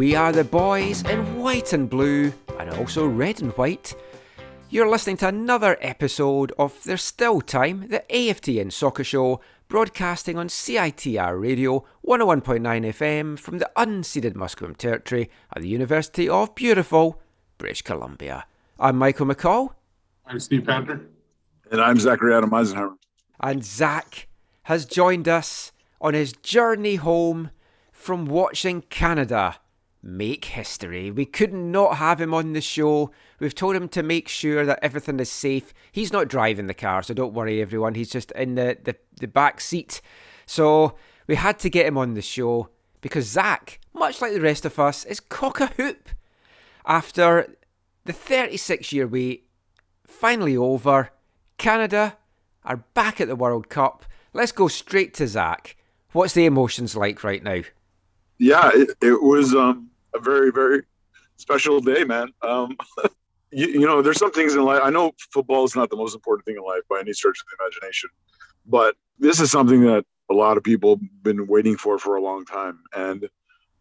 We are the boys in white and blue, and also red and white. You're listening to another episode of There's Still Time, the AFTN Soccer Show, broadcasting on CITR Radio 101.9 FM from the unceded Musqueam Territory at the University of beautiful British Columbia. I'm Michael McCall, I'm Steve Panther. And I'm Zachary Adam Eisenhower. and Zach has joined us on his journey home from watching Canada make history. We couldn't have him on the show. We've told him to make sure that everything is safe. He's not driving the car, so don't worry, everyone. He's just in the, the, the back seat. So we had to get him on the show because Zach, much like the rest of us, is cock a hoop. After the 36 year wait finally over, Canada are back at the World Cup. Let's go straight to Zach. What's the emotions like right now? Yeah, it, it was um, a very, very special day, man. Um, you, you know, there's some things in life. I know football is not the most important thing in life by any stretch of the imagination, but this is something that a lot of people have been waiting for for a long time. And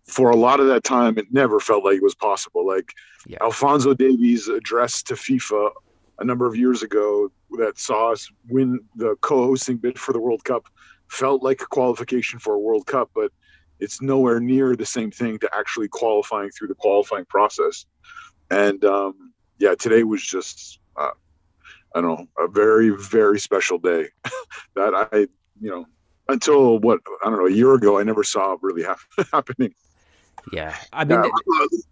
for a lot of that time, it never felt like it was possible. Like Yeah. Alfonso Davies' address to FIFA a number of years ago that saw us win the co-hosting bid for the World Cup felt like a qualification for a World Cup, but it's nowhere near the same thing to actually qualifying through the qualifying process. And um, yeah, today was just uh, I don't know a very very special day that I you know until what I don't know a year ago I never saw really hap- happening. Yeah, I mean, Yeah,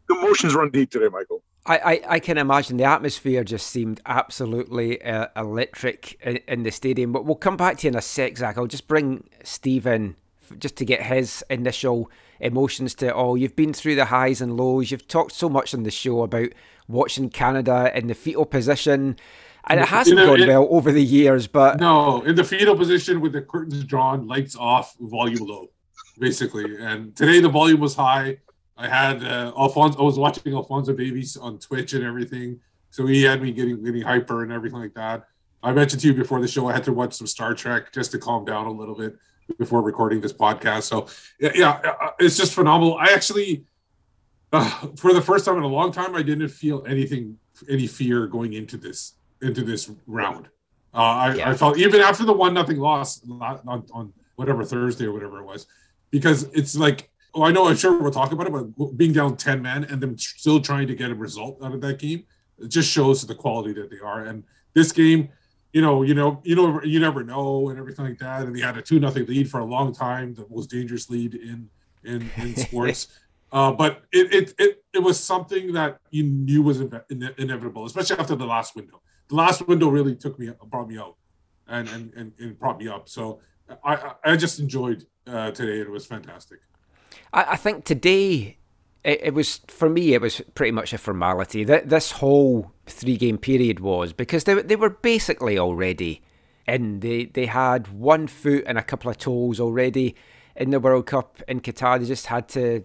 the emotions run deep today, Michael. I, I, I can imagine the atmosphere just seemed absolutely uh, electric in, in the stadium. But we'll come back to you in a sec, Zach. I'll just bring Steve in f- just to get his initial emotions to it all. You've been through the highs and lows. You've talked so much on the show about watching Canada in the fetal position. And it hasn't gone it- well over the years, but No, in the fetal position with the curtains drawn, lights off, volume low, basically. And today the volume was high. I had uh, Alfonso. I was watching Alfonso Davies on Twitch and everything, so he had me getting getting hyper and everything like that. I mentioned to you before the show I had to watch some Star Trek just to calm down a little bit before recording this podcast. So yeah, yeah uh, it's just phenomenal. I actually, uh, for the first time in a long time, I didn't feel anything, any fear going into this into this round. Uh, I, Yeah. I felt even after the one nothing loss on, on whatever Thursday or whatever it was, because it's like, oh, I know, I'm sure we'll talk about it, but being down 10 men and them still trying to get a result out of that game, it just shows the quality that they are. And this game, you know, you know, you know, you never know and everything like that. And they had a two nothing lead for a long time, the most dangerous lead in in, in sports. Uh, but it, it it it was something that you knew was inve- ine- inevitable, especially after the last window. The last window really took me brought me out and and and, and brought me up. So I I, I just enjoyed uh, today. It was fantastic. I, I think today it, it was for me. It was pretty much a formality. That this whole three game period was because they they were basically already in. They they had one foot and a couple of toes already in the World Cup in Qatar. They just had to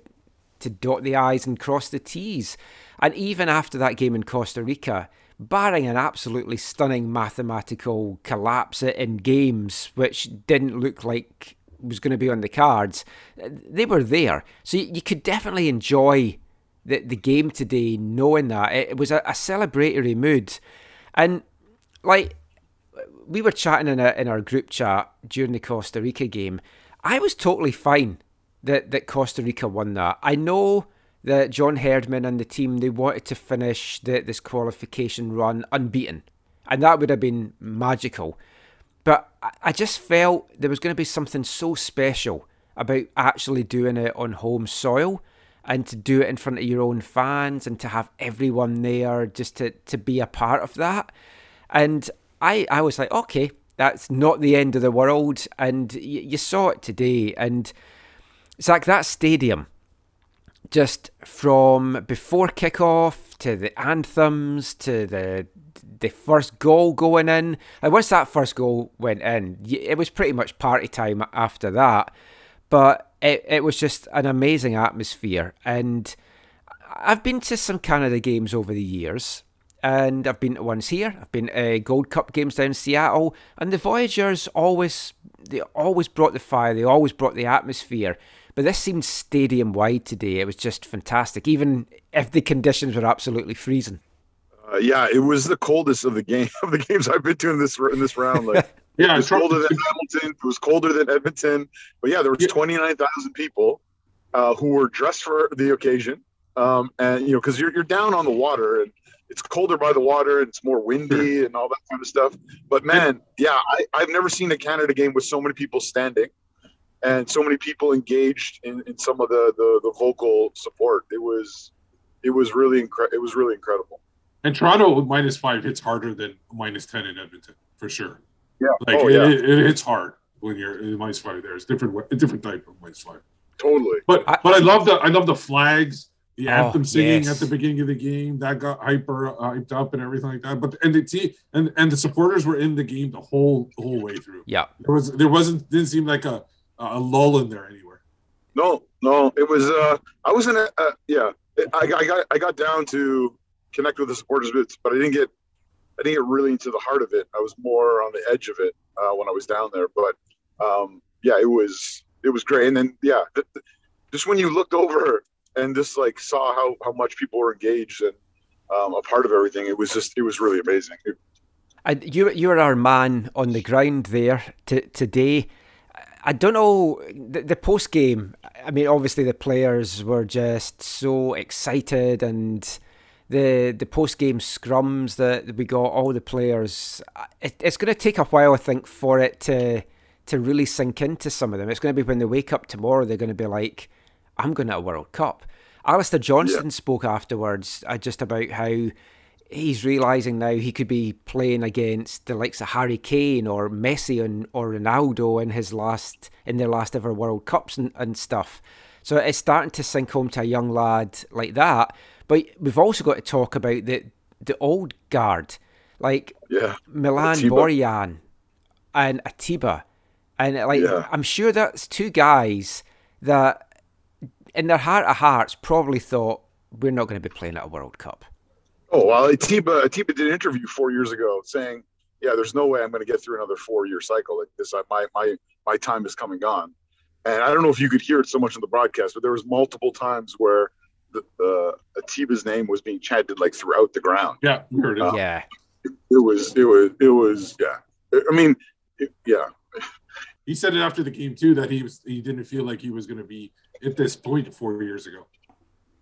to dot the i's and cross the t's. And even after that game in Costa Rica, barring an absolutely stunning mathematical collapse in games, which didn't look like was going to be on the cards, they were there. So you, could definitely enjoy the, the game today knowing that. It, it was a, a celebratory mood. And, like, we were chatting in, a, in our group chat during the Costa Rica game. I was totally fine that, that Costa Rica won that. I know that John Herdman and the team they wanted to finish the, this qualification run unbeaten, and that would have been magical. I just felt there was going to be something so special about actually doing it on home soil and to do it in front of your own fans and to have everyone there just to, to be a part of that. And I, I was like, okay, that's not the end of the world. And y- you saw it today. And it's like that stadium, just from before kickoff to the anthems to the the first goal going in. And once that first goal went in, it was pretty much party time after that. But it, it was just an amazing atmosphere. And I've been to some Canada games over the years. And I've been to ones here. I've been to uh, Gold Cup games down in Seattle, and the Voyagers always they always brought the fire. They always brought the atmosphere. But this seemed stadium wide today. It was just fantastic, even if the conditions were absolutely freezing. Uh, yeah, it was the coldest of the game of the games I've been to in this in this round. Like, Yeah, it was colder than Hamilton. It was colder than Edmonton. But yeah, there was twenty nine thousand people uh, who were dressed for the occasion. Um, and you know, because you're you're down on the water and it's colder by the water and it's more windy and all that kind of stuff. But man, yeah, I, I've never seen a Canada game with so many people standing and so many people engaged in, in some of the, the the vocal support. It was it was really incre- it was really incredible. And Toronto minus five hits harder than minus ten in Edmonton for sure. Yeah. Like oh it, yeah. it, it hits hard when you're in minus five. There, it's different, a different type of minus five. Totally. But I- but I love the I love the flags, the Oh, anthem singing yes. at the beginning of the game that got hyper uh, hyped up and everything like that. But and the team and and the supporters were in the game the whole the whole way through. Yeah. There was there wasn't didn't seem like a a lull in there anywhere. No, no, it was. Uh, I was in a. Uh, yeah, I, I got I got down to connect with the supporters but I didn't get I didn't get really into the heart of it. I was more on the edge of it uh, when I was down there. But um, yeah, it was it was great. And then yeah, th- th- just when you looked over and just like saw how how much people were engaged and um, a part of everything, it was just it was really amazing. It, And you you were our man on the ground there t- today. I don't know the, the post game. I mean, obviously the players were just so excited, and the the post game scrums that we got all the players. It, it's going to take a while, I think, for it to to really sink into some of them. It's going to be when they wake up tomorrow, they're going to be like, "I'm going to a World Cup." Alistair Johnston spoke afterwards uh, just about how he's realizing now he could be playing against the likes of Harry Kane or Messi and or Ronaldo in his last in their last ever World Cups and, and stuff. So it's starting to sink home to a young lad like that. But we've also got to talk about the the old guard, like yeah, Milan Atiba. Borjan and Atiba. And like Yeah. I'm sure that's two guys that in their heart of hearts probably thought we're not going to be playing at a World Cup. Oh well, Atiba Atiba did an interview four years ago saying, "Yeah, there's no way I'm going to get through another four year cycle like this. My my my time is coming on." And I don't know if you could hear it so much in the broadcast, but there was multiple times where the, the Atiba's name was being chanted like throughout the ground. Yeah, we heard it. Yeah. It was it was it was yeah. I mean, it, yeah, He said it after the game too that he was he didn't feel like he was going to be at this point four years ago.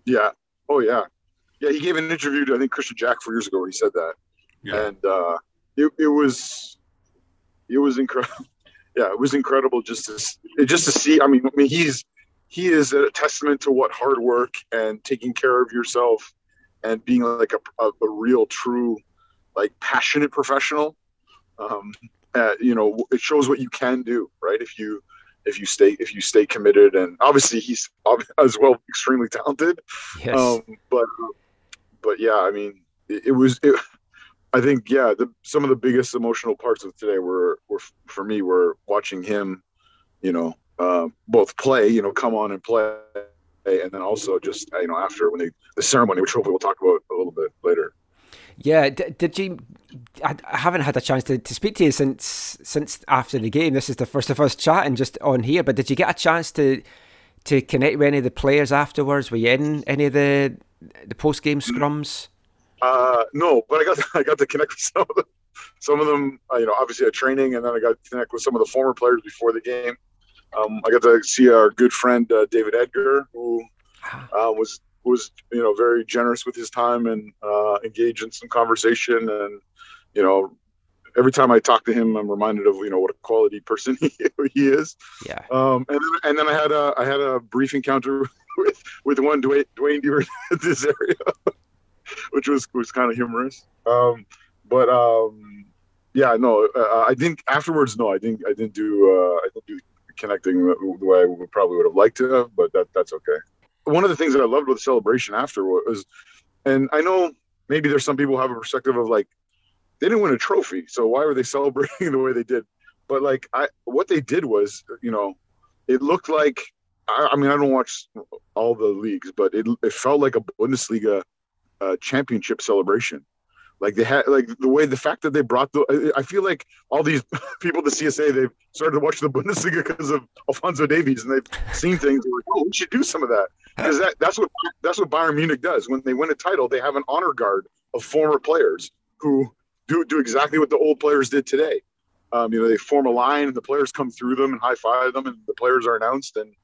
yeah. Oh yeah, yeah. He gave an interview to I think Kristian Jack four years ago where he said that. Yeah. and uh, it, it was it was incredible. Yeah, it was incredible just to just to see. I mean, I mean, he's he is a testament to what hard work and taking care of yourself and being like a, a, a real, true, like passionate professional. Um, uh, you know, it shows what you can do, right? If you if you stay if you stay committed, and obviously he's as well extremely talented. Yes. Um, but but yeah, I mean, it, it was. It, I think yeah, the, some of the biggest emotional parts of today were were for me were watching him, you know, uh, both play, you know, come on and play, and then also just you know after when they the ceremony, which hopefully we'll talk about a little bit later. Yeah, d- did you? I, haven't had a chance to, to speak to you since since after the game. This is the first of us chatting just on here. But did you get a chance to to connect with any of the players afterwards? Were you in any of the the post game scrums? Uh, no, but I got I got to connect with some of the some of them, uh, you know, obviously at training, and then I got to connect with some of the former players before the game. Um, I got to see our good friend uh, David Edgar, who uh, was was you know very generous with his time and uh, engaged in some conversation. And you know, every time I talk to him, I'm reminded of you know what a quality person he, he is. Yeah. Um, and then, and then I had a I had a brief encounter with with one Dwayne Dwayne De Rosario, which was was kind of humorous. Um, but um, yeah, no, uh, I didn't afterwards. No, I didn't. I didn't do. Uh, I didn't do connecting the, the way would, probably would have liked to have, but that that's okay. One of the things that I loved with the celebration after was, and I know maybe there's some people have a perspective of like they didn't win a trophy, so why were they celebrating the way they did? But like I, what they did was, you know, it looked like. I, I mean, I don't watch all the leagues, but it it felt like a Bundesliga uh, championship celebration. Like they had, like the way the fact that they brought the, I feel like all these people, the CSA, they've started to watch the Bundesliga because of Alfonso Davies, and they've seen things. Like, oh, we should do some of that because that, that's what that's what Bayern Munich does. When they win a title, they have an honor guard of former players who do do exactly what the old players did today. Um, you know, they form a line, and the players come through them and high five them, and the players are announced, and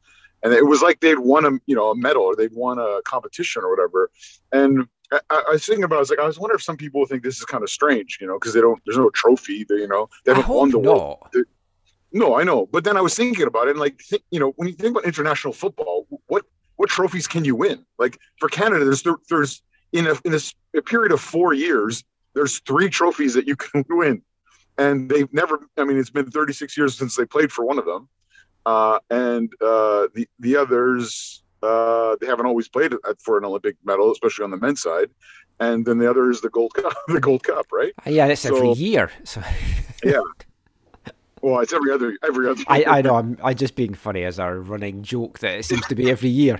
and it was like they'd won a you know a medal or they'd won a competition or whatever. And I, I was thinking about, it, I was like, I was wondering if some people think this is kind of strange, you know, because they don't, there's no trophy, they, you know, they haven't won the not. world. No, I know, but then I was thinking about it, and like, think, you know, when you think about international football, what what trophies can you win? Like for Canada, there's there's in a in a, a period of four years, there's three trophies that you can win, and they've never. I mean, it's been 36 years since they played for one of them, uh, and uh, the the others uh, they haven't always played for an Olympic medal, especially on the men's side. And then the other is the gold cup, the gold cup, right? Uh, Yeah, it's every year. So Well, it's every other every other. I, I know I'm I just being funny as our running joke that it seems to be every year.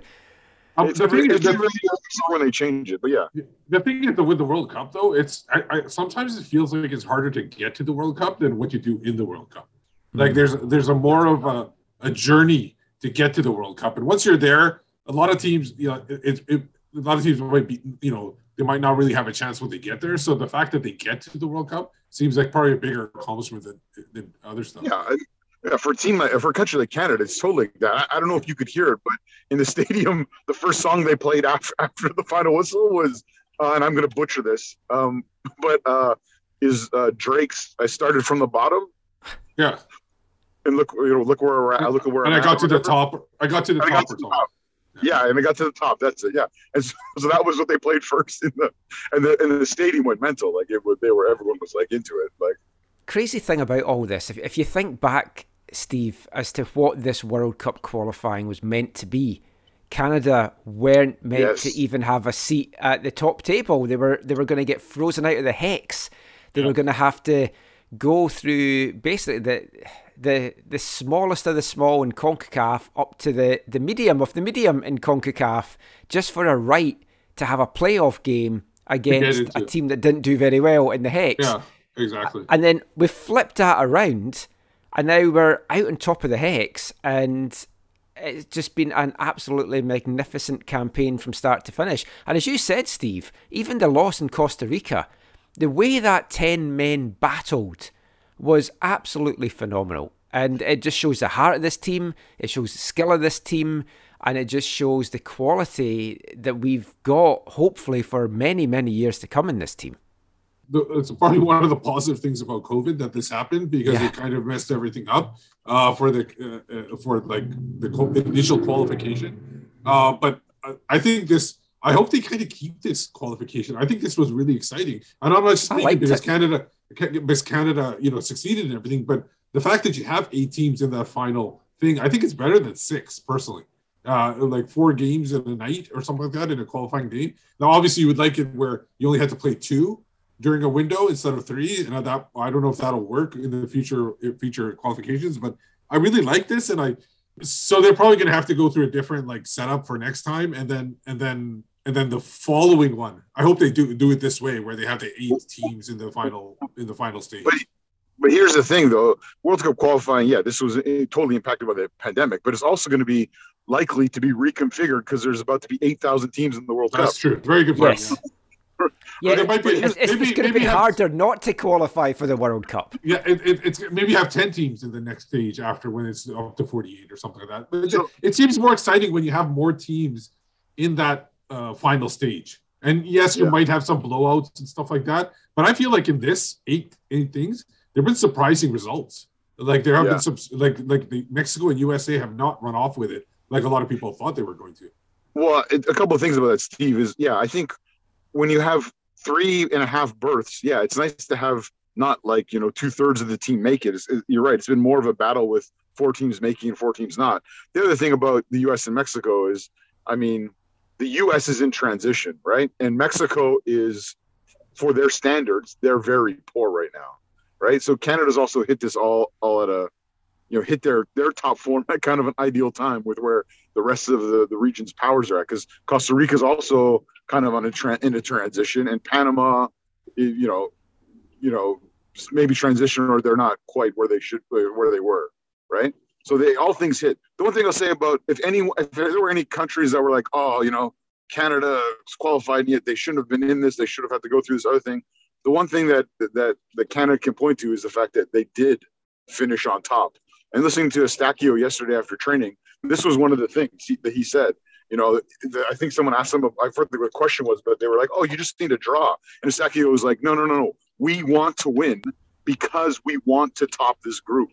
Um, It's the every, thing is, it's the, every year when they change it, but yeah, the thing is, that with the World Cup, though, it's I, I sometimes it feels like it's harder to get to the World Cup than what you do in the World Cup. Like there's there's a more of a, a journey to get to the World Cup, and once you're there, a lot of teams, you know, it, it, a lot of teams might be, you know, they might not really have a chance when they get there. So the fact that they get to the World Cup seems like probably a bigger accomplishment than, than other stuff. yeah. Yeah, for a team like for a country like Canada, it's totally like that. I, I don't know if you could hear it, but in the stadium, the first song they played after after the final whistle was, uh, and I'm going to butcher this, um, but uh, is uh, Drake's. I started from the bottom, Yeah, and look, you know, look where we're at. Look at where and I'm I got to the top. I got to the top got to the top. Yeah, and I got to the top. That's it. Yeah, and so, so that was what they played first in the and the and the stadium went mental. Like it was, they were everyone was like into it. Like Crazy thing about all this, if if you think back, Steve, as to what this World Cup qualifying was meant to be, Canada weren't meant Yes. to even have a seat at the top table. They were they were going to get frozen out of the hex. They were going to have to go through basically the the the smallest of the small in CONCACAF up to the, the medium of the medium in CONCACAF just for a right to have a playoff game against a team that didn't do very well in the hex. Yeah, exactly. And then we flipped that around, and now we're out on top of the hex, and it's just been an absolutely magnificent campaign from start to finish. And as you said, Steve, even the loss in Costa Rica, the way that 10 men battled was absolutely phenomenal. And it just shows the heart of this team, it shows the skill of this team, and it just shows the quality that we've got, hopefully, for many, many years to come in this team. it's probably one of the positive things about COVID that this happened because Yeah. it kind of messed everything up uh, for the uh, uh, for like the initial qualification. Uh, but I think this. I hope they kind of keep this qualification. I think this was really exciting, and I'm not just liked because it. Canada because Canada you know succeeded in everything, but the fact that you have eight teams in that final thing, I think it's better than six personally. Uh, like four games in a night or something like that in a qualifying game. Now, obviously, you would like it where you only had to play two during a window instead of three. And that I don't know if that'll work in the future future qualifications, but I really like this, and I so they're probably going to have to go through a different like setup for next time, and then and then and then the following one. I hope they do do it this way where they have the eight teams in the final in the final stage. But- But here's the thing, though: World Cup qualifying, yeah, this was eh, totally impacted by the pandemic, but it's also going to be likely to be reconfigured because there's about to be eight thousand teams in the World Cup. That's true. Very good point. Yes. yeah. Yeah, there might be- it's, it's, maybe- going to be have- harder not to qualify for the World Cup. Yeah, it, it, it's maybe have ten teams in the next stage after when it's up to forty-eight or something like that. But it, So- it seems more exciting when you have more teams in that uh, final stage. And yes, you Yeah. might have some blowouts and stuff like that. But I feel like in this eight eight things, there've been surprising results. Like there have Yeah. been some like like the Mexico and USA have not run off with it like a lot of people thought they were going to. Well, a couple of things about that, Steve, is yeah, I think when you have three and a half berths, yeah, it's nice to have not like, you know, two thirds of the team make it. It's, it- You're right. It's been more of a battle with four teams making and four teams not. The other thing about the U.S. and Mexico is, I mean, the U.S. is in transition, right? And Mexico is, for their standards, they're very poor right now, right? So Canada's also hit this all all at a, you know, hit their their top form at kind of an ideal time with where the rest of the, the region's powers are at because Costa Rica is also kind of on a tra- in a transition and Panama, you know, you know, maybe transition or they're not quite where they should where they were, right? So they all things hit. The one thing I'll say about if any if there were any countries that were like, oh, you know, Canada is qualified and yet they shouldn't have been in this, they should have had to go through this other thing. The one thing that that that Canada can point to is the fact that they did finish on top. And listening to Eustáquio yesterday after training, this was one of the things he, that he said. You know, I think someone asked him, I forget the question was, but they were like, oh, you just need a draw. And Eustáquio was like, no, no, no, no. We want to win because we want to top this group,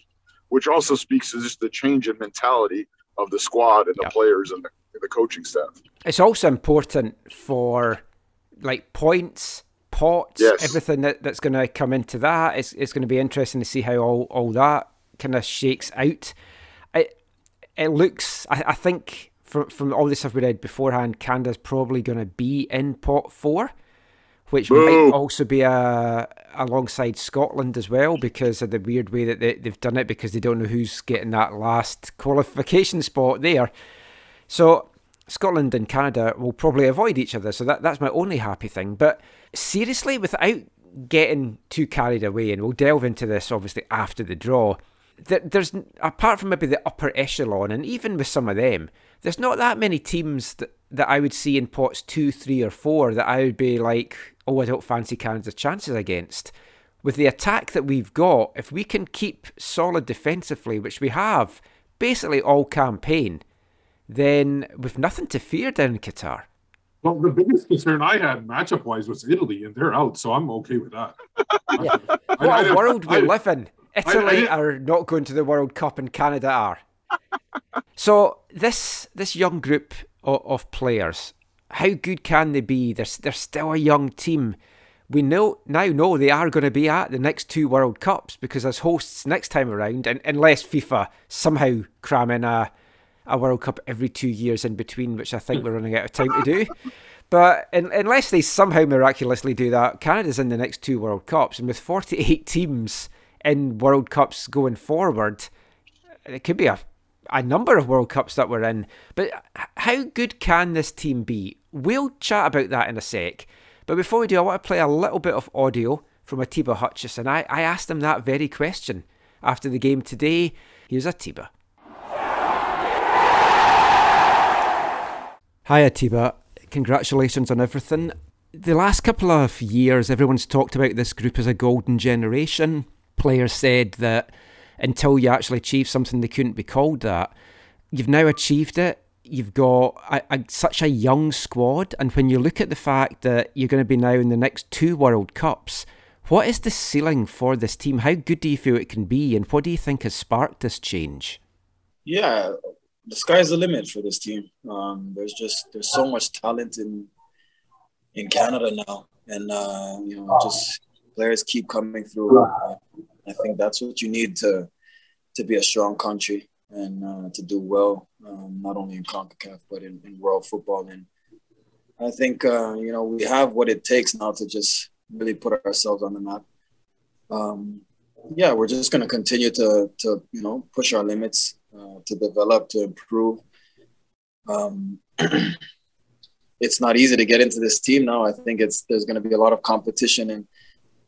which also speaks to just the change in mentality of the squad and the Yeah. players and the, the coaching staff. It's also important for like points, pots, Yes. everything that, that's going to come into that. It's, it's going to be interesting to see how all, all that kind of shakes out. It, it looks, I, I think, from, from all the stuff we read beforehand, Canada's probably going to be in pot four, which Boo. might also be a, alongside Scotland as well because of the weird way that they, they've done it because they don't know who's getting that last qualification spot there. So Scotland and Canada will probably avoid each other. So that, that's my only happy thing. But seriously, without getting too carried away, and we'll delve into this obviously after the draw. There- There's apart from maybe the upper echelon, and even with some of them, there's not that many teams that, that I would see in pots two, three, or four that I would be like, oh, I don't fancy Canada's chances against. With the attack that we've got, if we can keep solid defensively, which we have basically all campaign, then we've nothing to fear down in Qatar. Well, the biggest concern I had matchup wise was Italy, and they're out, so I'm okay with that. Yeah. I- What I- a world we I- live in. Italy I- are not going to the World Cup and Canada are. so this this young group of, of players, how good can they be? They're, they're still a young team. We know now know they are going to be at the next two World Cups because as hosts next time around, and unless FIFA somehow cram in a a World Cup every two years in between, which I think we're running out of time to do. But un unless they somehow miraculously do that, Canada's in the next two World Cups, and with 48 teams in World Cups going forward, it could be a, a number of World Cups that we're in. But how good can this team be? We'll chat about that in a sec. But before we do, I want to play a little bit of audio from Atiba Hutchinson. I, I asked him that very question after the game today. Here's Atiba. Hi, Atiba. Congratulations on everything. The last couple of years, everyone's talked about this group as a golden generation. Players said that until you actually achieve something, they couldn't be called that. You've now achieved it. You've got a, a, such a young squad, and when you look at the fact that you're going to be now in the next two World Cups, what is the ceiling for this team? How good do you feel it can be, and what do you think has sparked this change? yeah, the sky's the limit for this team. Um, there's just there's so much talent in in Canada now, and uh, you know, just players keep coming through. Uh, I think that's what you need to to be a strong country and uh, to do well, um, not only in Concacaf but in, in world football. And I think uh, you know we have what it takes now to just really put ourselves on the map. Um, yeah, we're just going to continue to to you know push our limits, uh, to develop, to improve. Um, it's not easy to get into this team now. I think it's there's going to be a lot of competition, and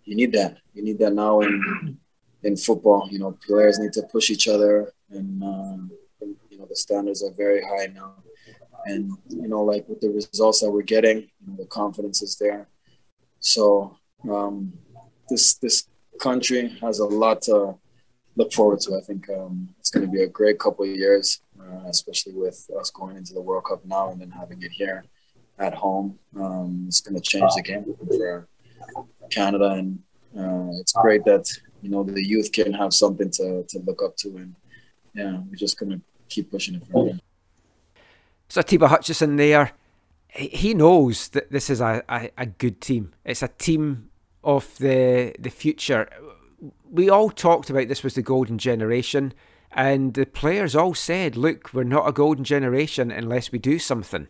you need that. You need that now in in football. You know, players need to push each other, and, um, you know the standards are very high now. And you know, like with the results that we're getting, you know, the confidence is there. So um, this this country has a lot to look forward to. I think um, it's going to be a great couple of years, uh, especially with us going into the World Cup now and then having it here at home. Um, it's going to change the game for Canada, and uh, it's great that you know the youth can have something to, to look up to, and yeah, we're just to keep pushing it forward So Atiba Hutchinson there, he knows that this is a, a, a good team. It's a team of the the future. We all talked about this was the golden generation, and the players all said, "Look, we're not a golden generation unless we do something."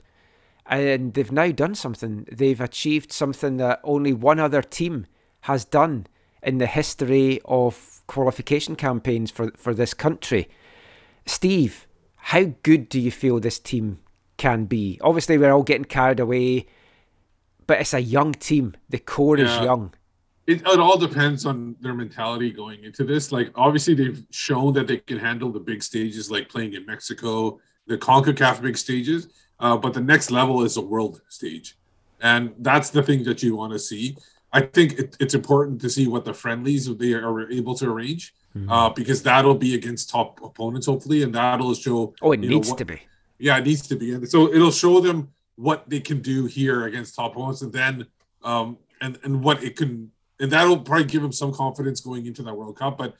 And they've now done something. They've achieved something that only one other team has done in the history of qualification campaigns for, for this country. Steve, how good do you feel this team can be? Obviously, we're all getting carried away, but it's a young team. The core Yeah. is young. it, it all depends on their mentality going into this. Like, obviously, they've shown that they can handle the big stages, like playing in Mexico, the CONCACAF big stages. Uh, but the next level is a world stage. And that's the thing that you want to see. I think it, it's important to see what the friendlies they are able to arrange uh, because that'll be against top opponents, hopefully. And that'll show. Oh, it you know, needs what- to be. yeah, it needs to be. And so it'll show them what they can do here against top opponents, and then um and and what it can, and that'll probably give them some confidence going into that World Cup. But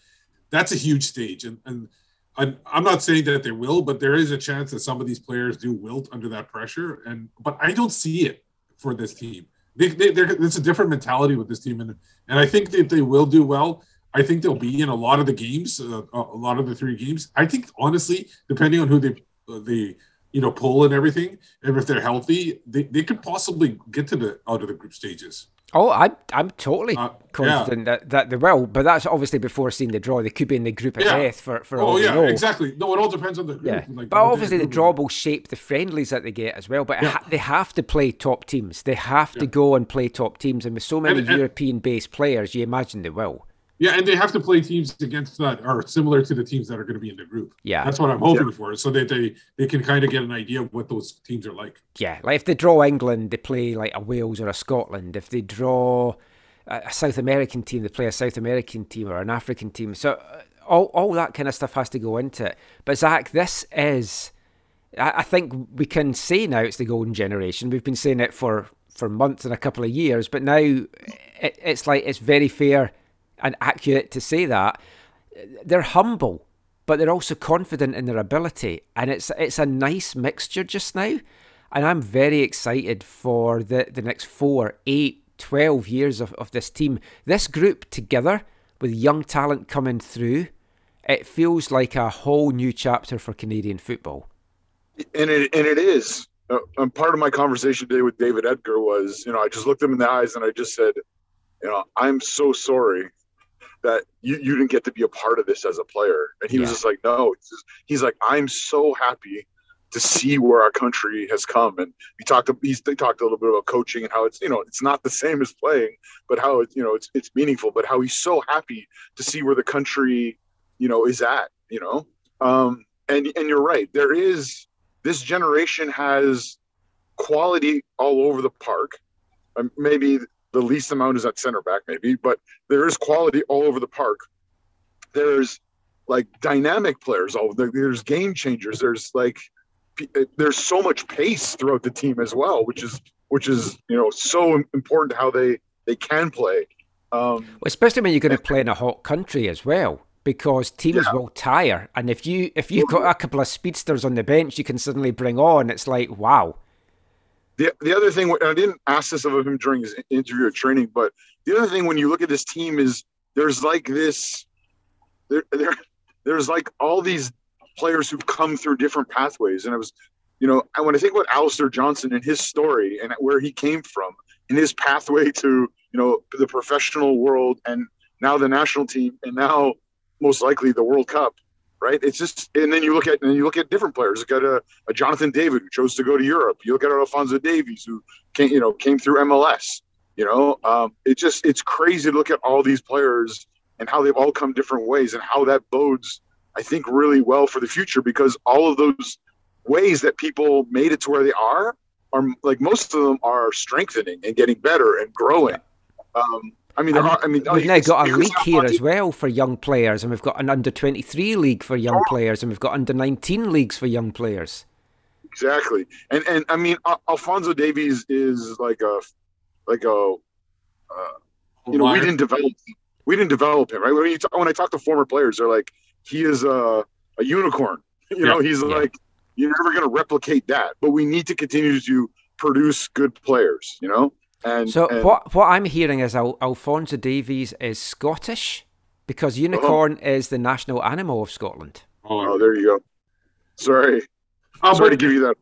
that's a huge stage, and and I'm, I'm not saying that they will, but there is a chance that some of these players do wilt under that pressure. And but I don't see it for this team. They, they, it's a different mentality with this team, and and I think that they will do well. I think they'll be in a lot of the games, uh, a lot of the three games. I think honestly, depending on who they uh, they you know pull and everything, and if they're healthy, they, they could possibly get to the out of the group stages. Oh, I'm I'm totally Uh, confident that, that they will, but that's obviously before seeing the draw. They could be in the group of Yeah. death for, for Oh all yeah, know. exactly. No, it all depends on the group. Yeah, like, but obviously the draw will shape the friendlies that they get as well. But Yeah. ha- they have to play top teams. They have to go and play top teams, and with so many and- European-based players, you imagine they will. Yeah, and they have to play teams against that are similar to the teams that are going to be in the group. Yeah, That's what I'm hoping for, so that they they can kind of get an idea of what those teams are like. yeah. Like if they draw England, they play like a Wales or a Scotland. If they draw a a South American team, they play a South American team or an African team. So uh, all all that kind of stuff has to go into it. But Zach, this is. I I think we can say now it's the golden generation. We've been saying it for, for months and a couple of years, but now it, it's like it's very fair and accurate to say that they're humble, but they're also confident in their ability, and it's it's a nice mixture just now. And I'm very excited for the, the next four, eight, 12 years of, of this team. This group together with young talent coming through, it feels like a whole new chapter for Canadian football. and it and it is. Uh, and part of my conversation today with David Edgar was, you know, I just looked him in the eyes and I just said, you know, I'm so sorry that you, you didn't get to be a part of this as a player. And he was just like, no, he's, just, he's like, I'm so happy to see where our country has come. And he talked, he's, they talked a little bit about coaching and how it's, you know, it's not the same as playing, but how it's, you know, it's, it's meaningful, but how he's so happy to see where the country, you know, is at, you know? Um, and, and you're right. There is, this generation has quality all over the park. Um, maybe the least amount is at center back, maybe, but there is quality all over the park. There's like dynamic players. All there- there's game changers. There's like uh, there's so much pace throughout the team as well, which is which is you know so important to how they they can play. Um, Especially when you're going to play in a hot country as well, because teams Yeah. will tire. And if you if you've got a couple of speedsters on the bench, you can suddenly bring on. It's like wow. The the other thing, I didn't ask this of him during his interview or training, but the other thing when you look at this team is there's like this, there, there there's like all these players who've come through different pathways, and it was, you know, I when I think about Alistair Johnston and his story and where he came from and his pathway to you know the professional world and now the national team and now most likely the World Cup, right? It's just, and then you look at and you look at different players. You got a, a Jonathan David who chose to go to Europe. You look at Alfonso Davies who came, you know, came through MLS. You know, um, it just it's crazy to look at all these players and how they've all come different ways and how that bodes, I think, really well for the future because all of those ways that people made it to where they are are like most of them are strengthening and getting better and growing. Um, I mean, And are, I mean, we've now got a league here Alphonso- as well for young players, and we've got an under 23 league for young Oh. players, and we've got under 19 leagues for young players. Exactly, and and I mean, Al- Alfonso Davies is like a like a uh, you know we didn't develop we didn't develop him right? When you talk, when I talk to former players they're like he is a a unicorn. You know he's Yeah. like you're never going to replicate that but we need to continue to produce good players you know and So and- what what I'm hearing is Al- Alfonso Davies is Scottish because unicorn is the national animal of Scotland. oh there you go sorry Uh, sorry to give you that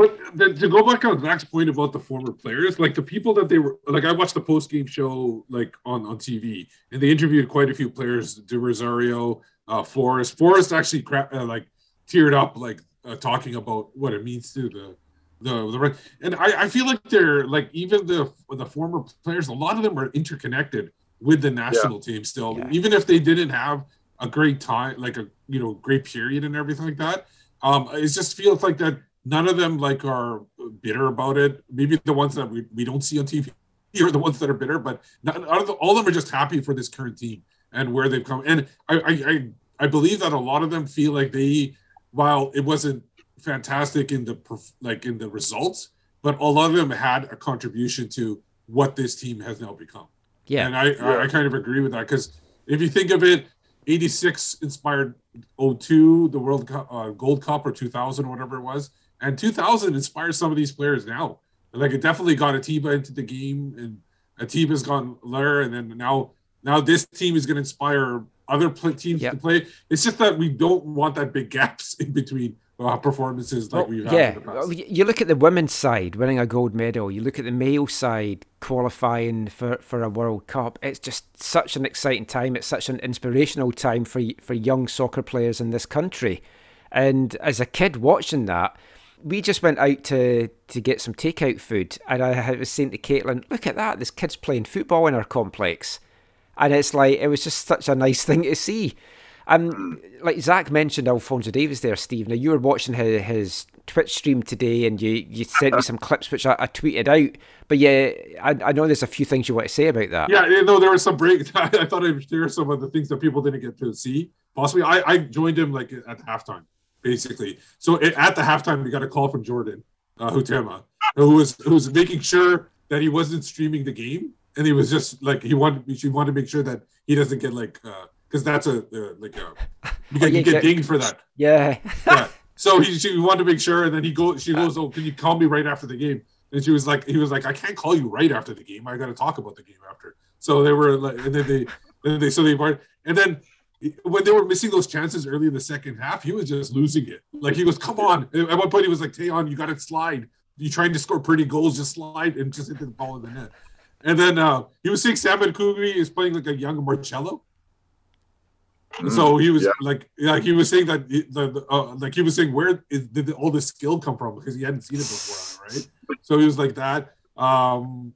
but the, to go back on Zach's point about the former players, like the people that they were, like I watched the post game show like on on TV, and they interviewed quite a few players, De Rosario, uh, Forrest. Forrest actually crap, uh, like teared up, like uh, talking about what it means to the the the. And I, I feel like they're like even the the former players, a lot of them are interconnected with the national team still, Yeah. even if they didn't have a great time, like a you know great period and everything like that. Um, it just feels like that none of them like are bitter about it. Maybe the ones that we, we don't see on TV are the ones that are bitter, but not, of the, all of them are just happy for this current team and where they've come. And I I I believe that a lot of them feel like they, while it wasn't fantastic in the like in the results, but a lot of them had a contribution to what this team has now become. Yeah. And I, I, I kind of agree with that because if you think of it, 86 inspired 02, the World Cup, uh, Gold Cup or 2000 or whatever it was. And 2000 inspires some of these players now. Like it definitely got Atiba into the game and Atiba's gone there. And then now, now this team is going to inspire other pl- teams Yep. to play. It's just that we don't want that big gaps in between uh, performances like Well, we've had yeah, in the past. you look at the women's side winning a gold medal. You look at the male side qualifying for, for a World Cup. It's just such an exciting time. It's such an inspirational time for for young soccer players in this country. And as a kid watching that, we just went out to to get some takeout food, and I was saying to Caitlin, "Look at that! This kid's playing football in our complex." and it's like it was just such a nice thing to see. Um, like Zach mentioned, Alfonso Davies there, Steve. Now you were watching his, his Twitch stream today, and you, you sent me some clips which I, I tweeted out. But yeah, I, I know there's a few things you want to say about that. Yeah, know, there was some break. I thought I'd share some of the things that people didn't get to see. Possibly, I, I joined him like at halftime, basically. So it, at the halftime, we got a call from Jordyn uh, Huitema, who was who was making sure that he wasn't streaming the game, and he was just like he wanted he wanted to make sure that he doesn't get like because that's a uh, like a you get, you get dinged for that. Yeah, Yeah. So he she wanted to make sure, and then he goes. She goes, "Oh, can you call me right after the game?" And she was like, "He was like, I can't call you right after the game. I got to talk about the game after." So they were like, and then they, and then they, so they were, and then when they were missing those chances early in the second half, he was just losing it. Like he goes, "Come on!" At one point, he was like, "Tajon, you got to slide. You trying to score pretty goals, just slide and just hit the ball in the net." And then uh, he was saying Sam Adekugbe is playing like a young Marcelo. Mm-hmm. So he was Yeah. like, like he was saying that the, the uh, like he was saying where is, did all this skill come from because he hadn't seen it before, right? So he was like that. Um,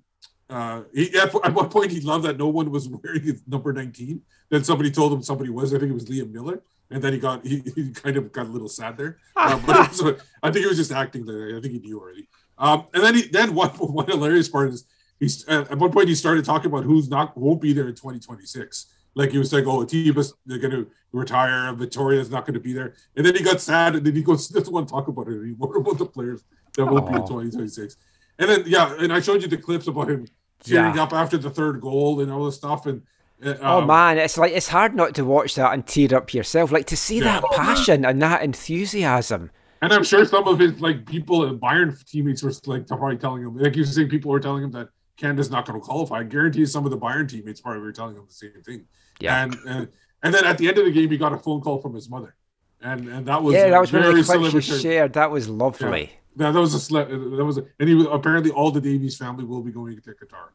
uh, he, at, at one point he loved that no one was wearing his number nineteen. Then somebody told him somebody was. I think it was Liam Millar, and then he got he, he kind of got a little sad there. Uh, but it was, I think he was just acting there. I think he knew already. Um, and then he then one one hilarious part is he's uh, at one point he started talking about who's not won't be there in 2026. Like he was like, "Oh, Atiba's they're going to retire. Vitória's not going to be there." And then he got sad, and then he goes, "Doesn't want to talk about it anymore about the players that won't be in Aw. 2026." And then yeah, and I showed you the clips about him tearing Yeah. up after the third goal and all this stuff. And uh, Oh um, man, it's like it's hard not to watch that and tear up yourself. Like to see Yeah. that passion and that enthusiasm. And I'm sure some of his like people and Bayern teammates were like probably telling him, like you were saying, people were telling him that Canada's not going to qualify. I guarantee you some of the Bayern teammates probably were telling him the same thing. Yeah. And and, and then at the end of the game, he got a phone call from his mother, and and that was yeah, that was one of very the clips you shared. That was lovely. Yeah, that was a sle- that was a, and he was apparently all the Davies family will be going to Qatar.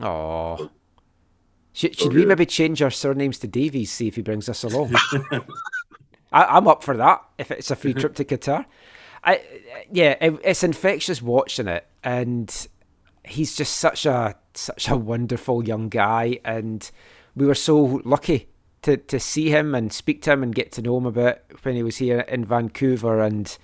Oh. Should, should So we maybe change our surnames to Davies, see if he brings us along? I, I'm up for that if it's a free trip to Qatar. I, yeah, it, it's infectious watching it, and he's just such a such a wonderful young guy, and we were so lucky to to see him and speak to him and get to know him a bit when he was here in Vancouver, and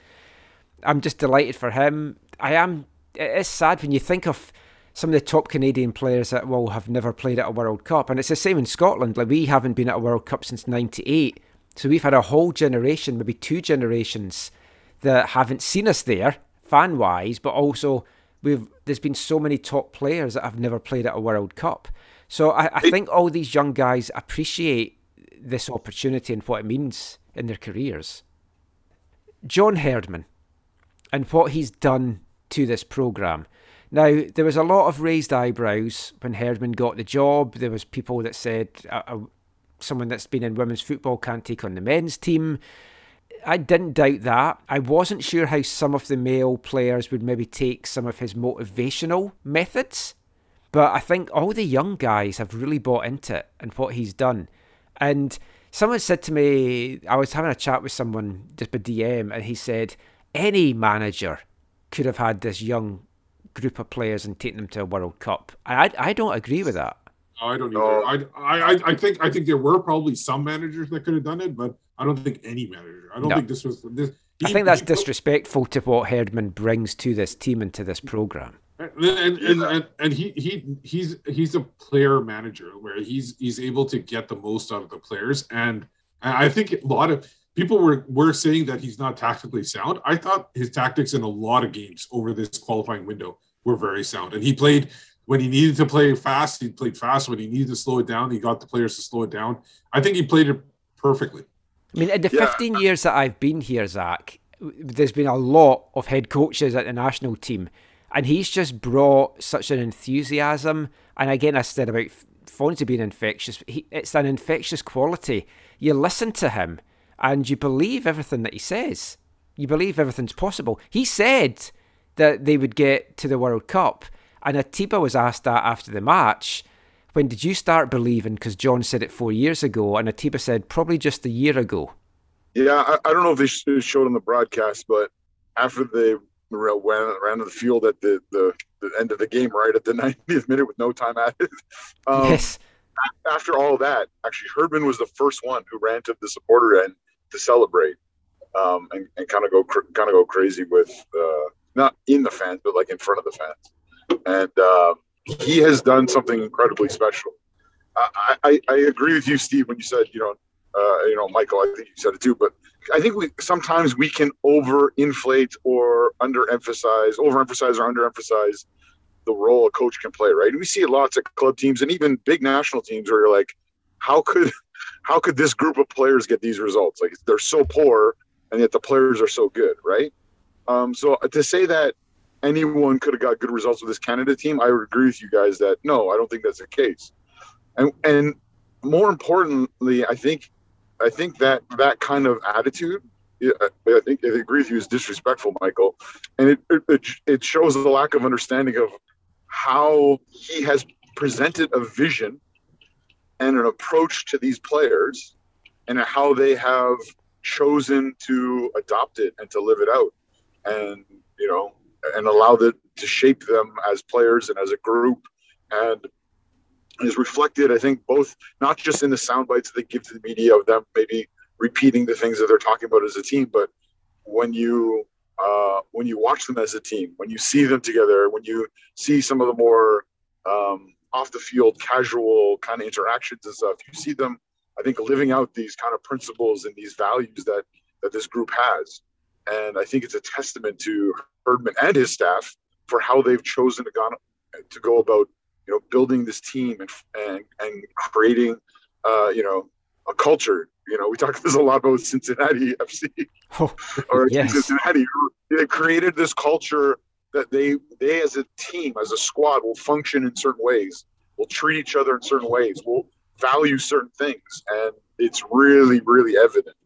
I'm just delighted for him. I am. It is sad when you think of some of the top Canadian players that will have never played at a World Cup. And it's the same in Scotland. Like we haven't been at a World Cup since '98, so we've had a whole generation, maybe two generations, that haven't seen us there fan wise, but also we've there's been so many top players that have never played at a World Cup. So I, I think all these young guys appreciate this opportunity and what it means in their careers. John Herdman and what he's done to this programme. Now, there was a lot of raised eyebrows when Herdman got the job. There was people that said uh, uh, someone that's been in women's football can't take on the men's team. I didn't doubt that. I wasn't sure how some of the male players would maybe take some of his motivational methods. But I think all the young guys have really bought into it and what he's done. And someone said to me, I was having a chat with someone just by DM, and he said, any manager could have had this young group of players and taken them to a World Cup. I, I don't agree with that. No, I don't either. I, I, I think I think there were probably some managers that could have done it, but I don't think any manager. I don't No. think this was this. I think that's disrespectful to what Herdman brings to this team and to this program. And and, and, and, and he he he's he's a player manager where he's he's able to get the most out of the players and and I think a lot of people were were saying that he's not tactically sound. I thought his tactics in a lot of games over this qualifying window were very sound, and he played when he needed to play fast. He played fast when he needed to slow it down. He got the players to slow it down. I think he played it perfectly. I mean, in the Yeah. 15 years that I've been here, Zach, there's been a lot of head coaches at the national team, and he's just brought such an enthusiasm. And again, I said about F- Fonzie being infectious, he, it's an infectious quality. You listen to him and you believe everything that he says. You believe everything's possible. He said that they would get to the World Cup, and Atiba was asked that after the match. When did you start believing? Because John said it four years ago, and Atiba said probably just a year ago. Yeah, I, I don't know if they showed on the broadcast, but after they ran, ran to the field at the, the, the end of the game, right at the 90th minute with no time added, um, yes, after all that, actually, Herdman was the first one who ran to the supporter end to celebrate um, and, and kind of go kind of go crazy with uh, not in the fans, but like in front of the fans. And uh, he has done something incredibly special. I, I, I agree with you, Steve, when you said you know uh, you know Michael. I think you said it too, but I think we sometimes we can overinflate or underemphasize, overemphasize or underemphasize the role a coach can play, right? We see lots of club teams and even big national teams where you're like, how could how could this group of players get these results? Like they're so poor and yet the players are so good, right? Um, so to say that anyone could have got good results with this Canada team, I would agree with you guys that no, I don't think that's the case. And and more importantly, I think I think that that kind of attitude I think I agree with you is disrespectful, Michael, and it, it it shows the lack of understanding of how he has presented a vision and an approach to these players, and how they have chosen to adopt it and to live it out, and you know, and allow it to shape them as players and as a group, and is reflected, I think, both not just in the sound bites they give to the media of them maybe repeating the things that they're talking about as a team, but when you uh, when you watch them as a team, when you see them together, when you see some of the more um, off the field, casual kind of interactions and stuff, you see them, I think, living out these kind of principles and these values that that this group has, and I think it's a testament to Herdman and his staff for how they've chosen to go to go about you know building this team and and and creating uh, you know a culture. You know, we talk this a lot about Cincinnati FC Oh, or Yes. Cincinnati. They created this culture that they they as a team, as a squad, will function in certain ways, will treat each other in certain ways, will value certain things, and it's really, really evident.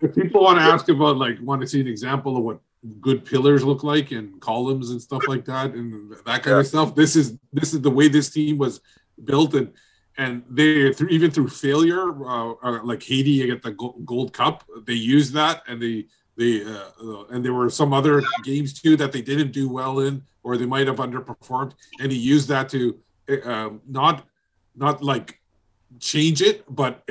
If people want to ask about like want to see an example of what good pillars look like and columns and stuff like that and that kind Yeah. of stuff, this is this is the way this team was built and and they through even through failure, uh, uh, like Haiti at the Gold Cup, they used that and they they uh, uh, and there were some other games too that they didn't do well in or they might have underperformed, and he used that to uh, um, not not like change it, but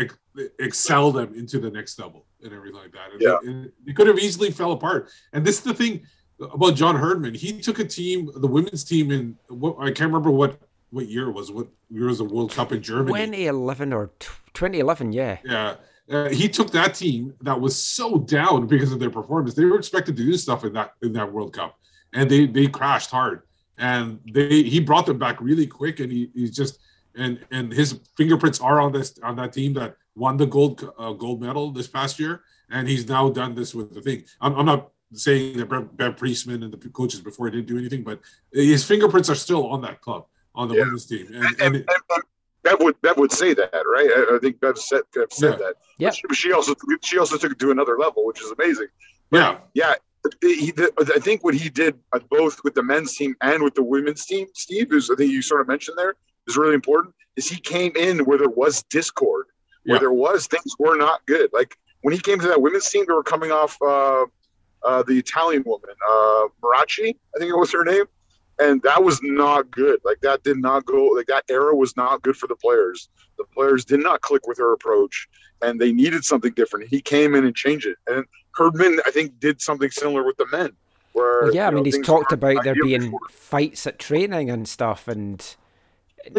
excel them into the next double and everything like that. And Yeah. they, and they could have easily fell apart. And this is the thing about John Herdman. He took a team, the women's team, in what I can't remember what what year it was. What year was the World Cup in Germany? 2011 or t- 2011, yeah. Yeah. Uh, he took that team that was so down because of their performance. They were expected to do stuff in that in that World Cup, and they they crashed hard. And they he brought them back really quick, and he, he's just and and his fingerprints are on this on that team that won the gold uh, gold medal this past year, and he's now done this with the thing. I'm, I'm not saying that Bev, Bev Priestman and the coaches before didn't do anything, but his fingerprints are still on that club on the Yeah. women's team, and, And, and and, it- and Bev would Bev would say that, right? I, I think Bev said Bev said Yeah. that. Yeah. But she, she also she also took it to another level, which is amazing. yeah, Yeah, he, the, I think what he did uh, both with the men's team and with the women's team, Steve, is I think you sort of mentioned there is really important. Is he came in where there was discord, where Yeah. there was things were not good. Like when he came to that women's team, they were coming off uh, uh, the Italian woman, uh, Morace, I think it was her name, and that was not good. Like that did not go. Like that era was not good for the players. The players did not click with her approach, and they needed something different. He came in and changed it, and Herdman, I think, did something similar with the men. Where Well, yeah, I you know, mean, he's talked about there being before. fights at training and stuff, And-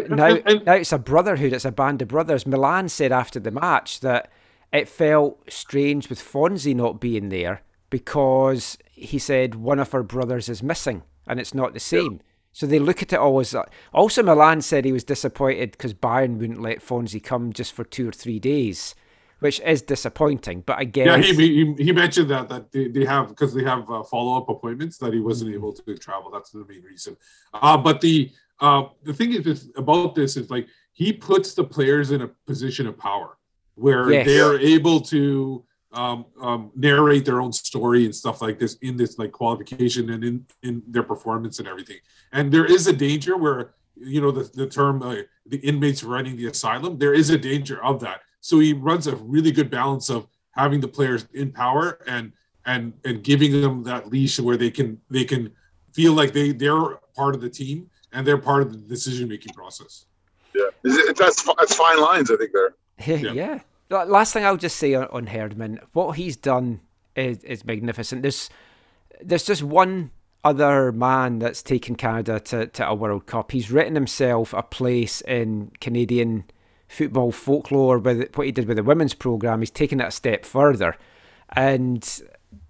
now, now it's a brotherhood, it's a band of brothers. Milan said after the match that it felt strange with Fonzie not being there because he said one of our brothers is missing and it's not the same. So they look at it all as. Also, Milan said he was disappointed because Bayern wouldn't let Fonzie come just for two or three days, which is disappointing. But again, yeah. He, he he mentioned that that they, they have because they have uh, follow up appointments that he wasn't Mm-hmm. able to travel. That's the main reason. Uh, but the uh, the thing is this, about this is like he puts the players in a position of power where Yes. they're able to um, um, narrate their own story and stuff like this in this like qualification and in in their performance and everything. And there is a danger where you know the, the term uh, the inmates running the asylum. There is a danger of that. So he runs a really good balance of having the players in power and and and giving them that leash where they can they can feel like they they're part of the team and they're part of the decision making process. Yeah, Is that's that's fine lines. I think there. Yeah. Yeah. Last thing I'll just say on, on Herdman, what he's done is, is magnificent. There's there's just one other man that's taken Canada to, to a World Cup. He's written himself a place in Canadian football folklore with what he did with the women's program. He's taken it a step further, and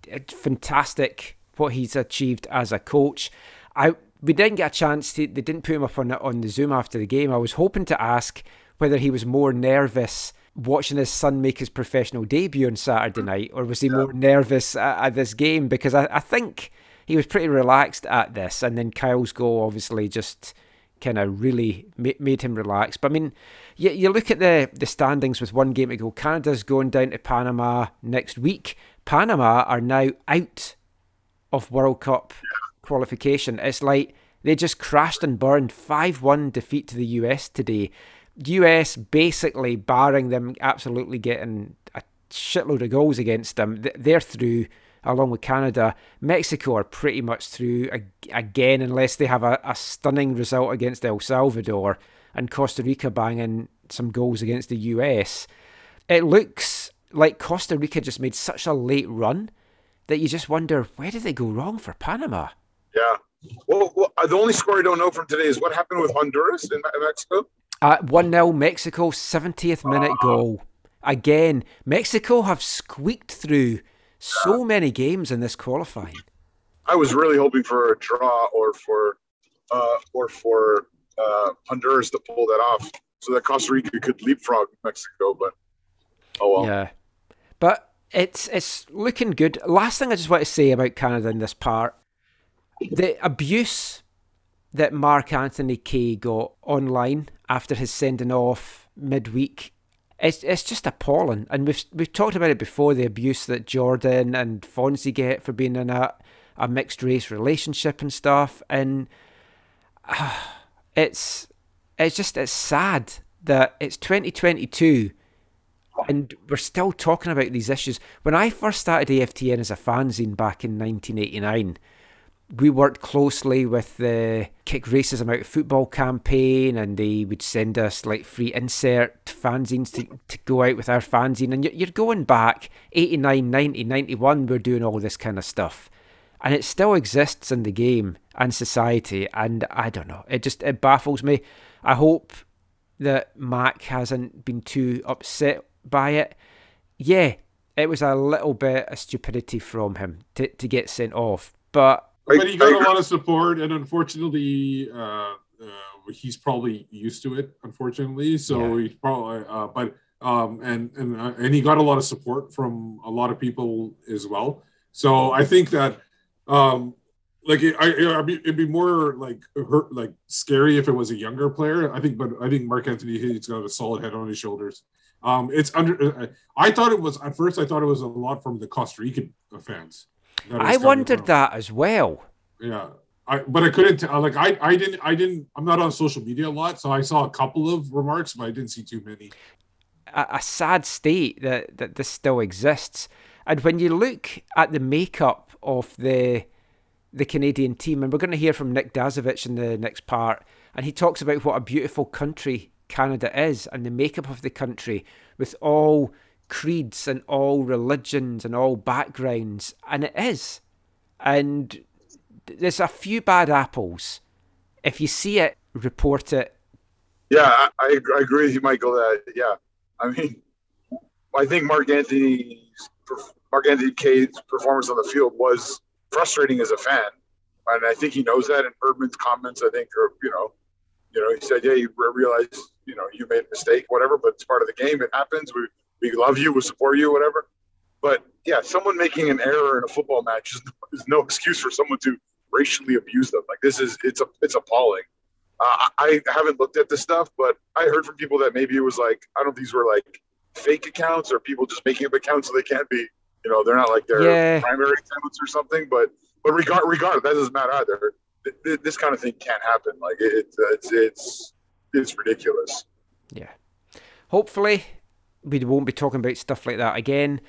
it's fantastic what he's achieved as a coach. I we didn't get a chance to. They didn't put him up on on the Zoom after the game. I was hoping to ask whether he was more nervous watching his son make his professional debut on Saturday mm. night, or was he more nervous at, at this game? Because I, I think he was pretty relaxed at this, and then Kyle's goal obviously just kind of really ma- made him relax. But I mean, you, you look at the the standings with one game to go. Canada's going down to Panama next week. Panama are now out of World Cup qualification. It's like they just crashed and burned 5 1 defeat to the US today. US basically barring them absolutely getting a shitload of goals against them. They're through along with Canada. Mexico are pretty much through again unless they have a, a stunning result against El Salvador and Costa Rica banging some goals against the US. It looks like Costa Rica just made such a late run that you just wonder where did they go wrong for Panama? Yeah. Well, well, uh, the only score I don't know from today is what happened with Honduras in Mexico. Uh, 1 0 Mexico, 70th minute goal. Again, Mexico have squeaked through so many games in this qualifying. I was really hoping for a draw or for uh, or for uh, Honduras to pull that off so that Costa Rica could leapfrog Mexico. But oh well. Yeah. But it's it's looking good. Last thing I just want to say about Canada in this part the abuse that Mark Anthony Kaye got online after his sending off midweek. It's, it's just appalling, and we've we've talked about it before. The abuse that Jordyn and Fonzie get for being in a, a mixed race relationship and stuff, and ah, it's it's just it's sad that it's 2022 and we're still talking about these issues. When I first started AFTN as a fanzine back in 1989, we worked closely with the Kick Racism Out of Football campaign, and they would send us like free insert fanzines to, to go out with our fanzine. And you're, you're going back 89, 90, 91, we're doing all this kind of stuff. And it still exists in the game and society. And I don't know, it just it baffles me. I hope that Mac hasn't been too upset by it. Yeah, it was a little bit of stupidity from him to, to get sent off, but but he got a lot of support, and unfortunately, uh, uh, he's probably used to it. Unfortunately, so Yeah. he probably, uh, but um, and and uh, and he got a lot of support from a lot of people as well. So I think that, um, like, it, I, it'd be, it'd be more like hurt, like scary if it was a younger player. I think, but I think Mark Anthony he's got a solid head on his shoulders. Um, it's under. uh, I thought it was at first. I thought it was a lot from the Costa Rican fans. I wondered that as well. Yeah. I, but I couldn't tell. Like I, I didn't, I didn't. I'm not on social media a lot, so I saw a couple of remarks, but I didn't see too many. a, a sad state that, that this still exists. And when you look at the makeup of the the Canadian team, and we're going to hear from Nick Dasovic in the next part, and he talks about what a beautiful country Canada is and the makeup of the country with all creeds and all religions and all backgrounds, and it is. And there's a few bad apples. If you see it, report it. Yeah, I, I agree with you, Michael. That yeah, I mean, I think Mark Anthony's Mark Anthony Kaye's performance on the field was frustrating as a fan, and I think he knows that. And Herdman's comments, I think, are you know, you know, he said, yeah, you realize, you know, you made a mistake, whatever, but it's part of the game. It happens. We we love you, we support you, whatever. But yeah, someone making an error in a football match is, is no excuse for someone to racially abuse them. Like this is it's a it's appalling. Uh, I haven't looked at this stuff, but I heard from people that maybe it was like I don't know if these were like fake accounts or people just making up accounts so they can't be, you know, they're not like their Yeah. primary accounts or something. But but regard regard that doesn't matter either. Th- th- This kind of thing can't happen. Like it, uh, it's it's it's ridiculous. Yeah. Hopefully, we won't be talking about stuff like that again.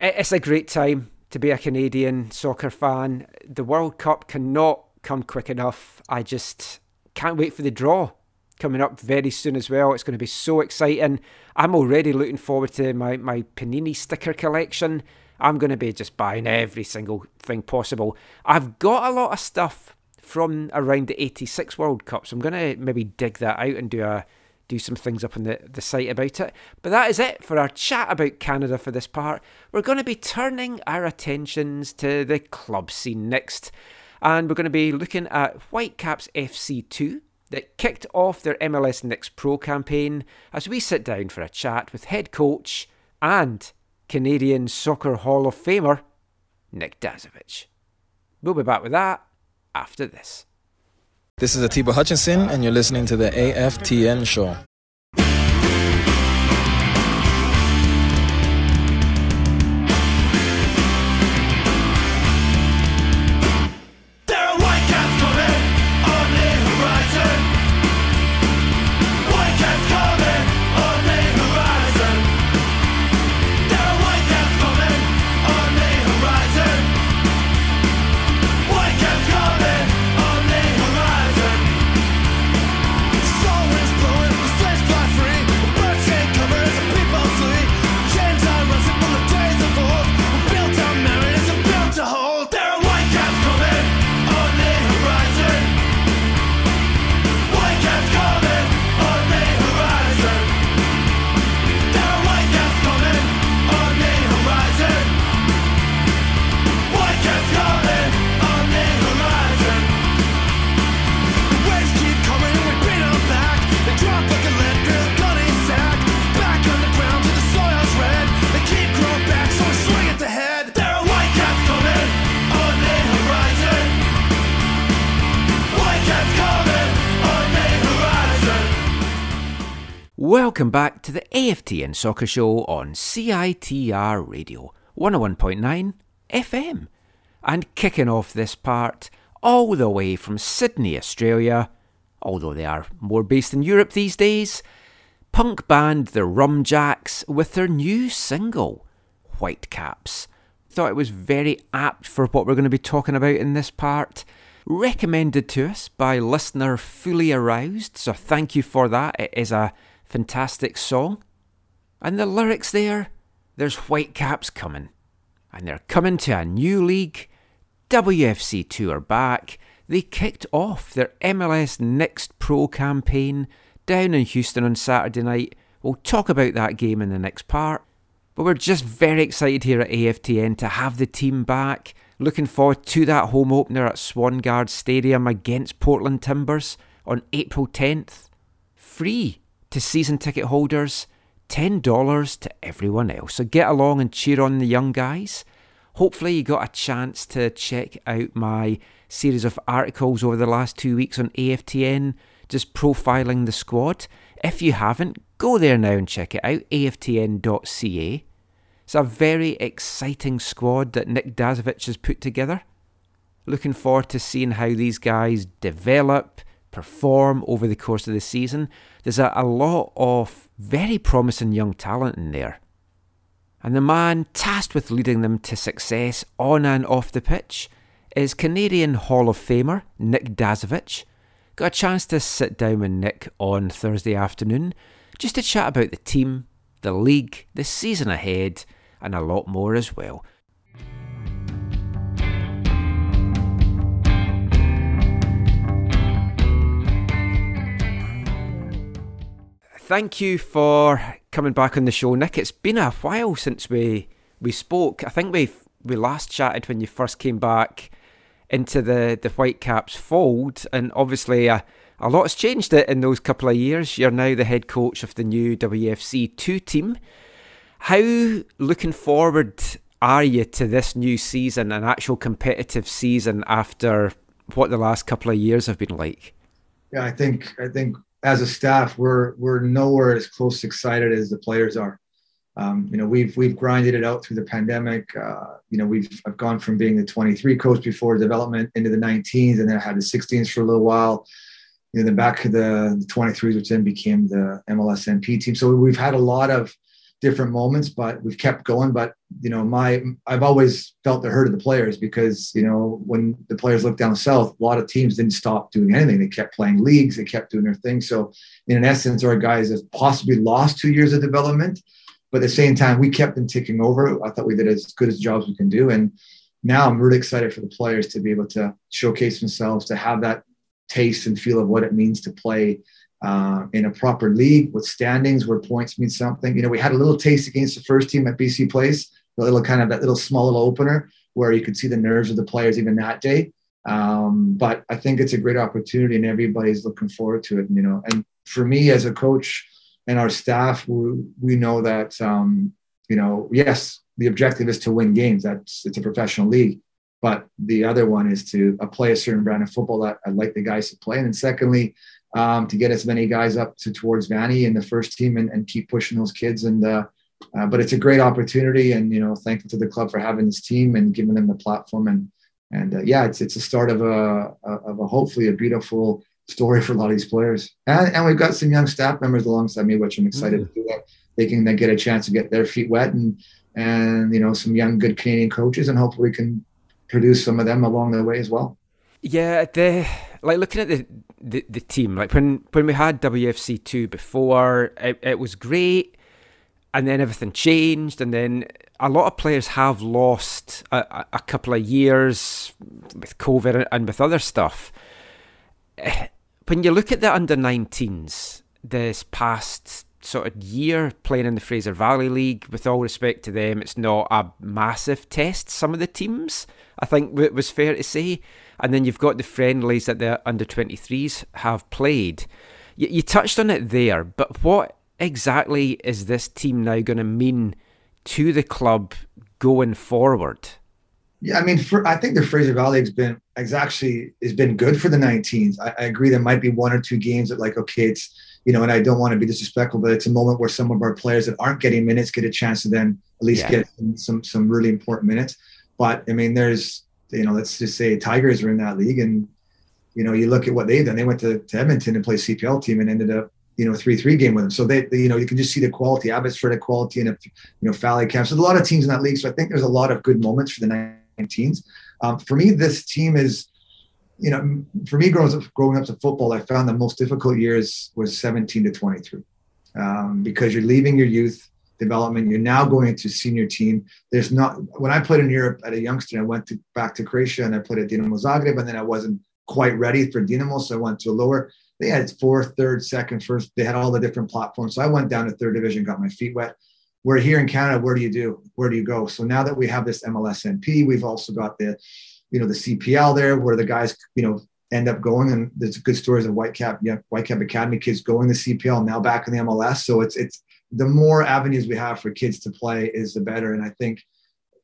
It's a great time to be a Canadian soccer fan. The World Cup cannot come quick enough. I just can't wait for the draw coming up very soon as well. It's going to be so exciting. I'm already looking forward to my, my Panini sticker collection. I'm going to be just buying every single thing possible. I've got a lot of stuff from around the 86 World Cup, so I'm going to maybe dig that out and do a do some things up on the, the site about it. But that is it for our chat about Canada for this part. We're going to be turning our attentions to the club scene next. And we're going to be looking at Whitecaps FC2 that kicked off their MLS Next Pro campaign as we sit down for a chat with head coach and Canadian Soccer Hall of Famer Nick Dasovic. We'll be back with that after this. This is Atiba Hutchinson, and you're listening to the AFTN show. Welcome back to the AFTN Soccer Show on CITR Radio 101.9 FM. And kicking off this part, all the way from Sydney, Australia, although they are more based in Europe these days, punk band The Rumjacks with their new single, Whitecaps. Thought it was very apt for what we're going to be talking about in this part. Recommended to us by listener Fully Aroused, so thank you for that. It is a fantastic song. And the lyrics there, there's Whitecaps coming. And they're coming to a new league WFC2 are back. They kicked off their MLS Next Pro campaign down in Houston on Saturday night. We'll talk about that game in the next part. But we're just very excited here at AFTN to have the team back. Looking forward to that home opener at Swangard Stadium against Portland Timbers on April 10th. Free to season ticket holders, $10 to everyone else. So get along and cheer on the young guys. Hopefully, you got a chance to check out my series of articles over the last two weeks on AFTN, just profiling the squad. If you haven't, go there now and check it out, aftn.ca. It's a very exciting squad that Nick Dasovic has put together. Looking forward to seeing how these guys develop, perform over the course of the season. There's a, a lot of very promising young talent in there. And the man tasked with leading them to success on and off the pitch is Canadian Hall of Famer Nick Dasovic. Got a chance to sit down with Nick on Thursday afternoon just to chat about the team, the league, the season ahead, and a lot more as well. Thank you for coming back on the show, Nick. It's been a while since we we spoke. I think we we last chatted when you first came back into the the Whitecaps fold, and obviously a a lot has changed in those couple of years. You're now the head coach of the new WFC two team. How looking forward are you to this new season, an actual competitive season after what the last couple of years have been like? Yeah, I think I think as a staff, we're we're nowhere as close excited as the players are. Um, you know, we've we've grinded it out through the pandemic. Uh, you know, we've I've gone from being the 23 coach before development into the 19s, and then I had the 16s for a little while. You know, then back to the, the 23s, which then became the MLS NP team. So we've had a lot of different moments, but we've kept going. But you know, my I've always felt the hurt of the players because you know when the players look down south, a lot of teams didn't stop doing anything. They kept playing leagues, they kept doing their thing. So in essence, our guys have possibly lost two years of development, but at the same time, we kept them ticking over. I thought we did as good as jobs we can do, and now I'm really excited for the players to be able to showcase themselves, to have that taste and feel of what it means to play uh, in a proper league with standings where points mean something. You know, we had a little taste against the first team at BC Place, a little kind of that little small little opener where you could see the nerves of the players even that day. Um, but I think it's a great opportunity and everybody's looking forward to it. You know, and for me as a coach and our staff, we, we know that, um, you know, yes, the objective is to win games. That's it's a professional league. But the other one is to uh, play a certain brand of football that I'd like the guys to play. And then secondly, um, to get as many guys up to towards Vanni and the first team and, and keep pushing those kids. And uh, uh, but it's a great opportunity, and you know, thankful to the club for having this team and giving them the platform. And and uh, yeah, it's it's a start of a of a hopefully a beautiful story for a lot of these players. And and we've got some young staff members alongside me, which I'm excited mm-hmm. to do that. They can then get a chance to get their feet wet and and you know some young good Canadian coaches, and hopefully we can produce some of them along the way as well. Yeah, the like looking at the, the, the team, like when when we had WFC two before, it, it was great, and then everything changed, and then a lot of players have lost a, a couple of years with COVID and with other stuff. When you look at the under 19s this past sort of year playing in the Fraser Valley League, with all respect to them, it's not a massive test. Some of the teams, I think, it was fair to say. And then you've got the friendlies that the under 23s have played. You, you touched on it there, but what exactly is this team now going to mean to the club going forward? Yeah, I mean, for, I think the Fraser Valley has been has actually has been good for the 19s. I, I, agree there might be one or two games that like okay, it's you know, and I don't want to be disrespectful, but it's a moment where some of our players that aren't getting minutes get a chance to then at least yeah. get some, some some really important minutes. But I mean, there's you know, let's just say Tigers are in that league, and you know, you look at what they've done. They went to, to Edmonton and played CPL team and ended up you know three three game with them. So they, they, you know you can just see the quality. Abbotsford the quality and you know Valley Camp. So there's a lot of teams in that league. So I think there's a lot of good moments for the 19s. Um, for me, this team is you know, for me growing up, growing up to football, I found the most difficult years was 17 to 23 um, because you're leaving your youth, development. You're now going into senior team. There's not when I played in Europe at a youngster, I went to back to Croatia and I played at Dinamo Zagreb, and then I wasn't quite ready for Dinamo, so I went to a lower. They had fourth, third, second, first. They had all the different platforms. So I went down to third division, got my feet wet. We're here in Canada. Where do you do? Where do you go? So now that we have this MLSNP, we've also got the, you know, the CPL there, where the guys, you know, end up going. And there's good stories of Whitecap, yeah, Whitecap Academy kids going to CPL now back in the MLS. So it's it's the more avenues we have for kids to play is the better. And I think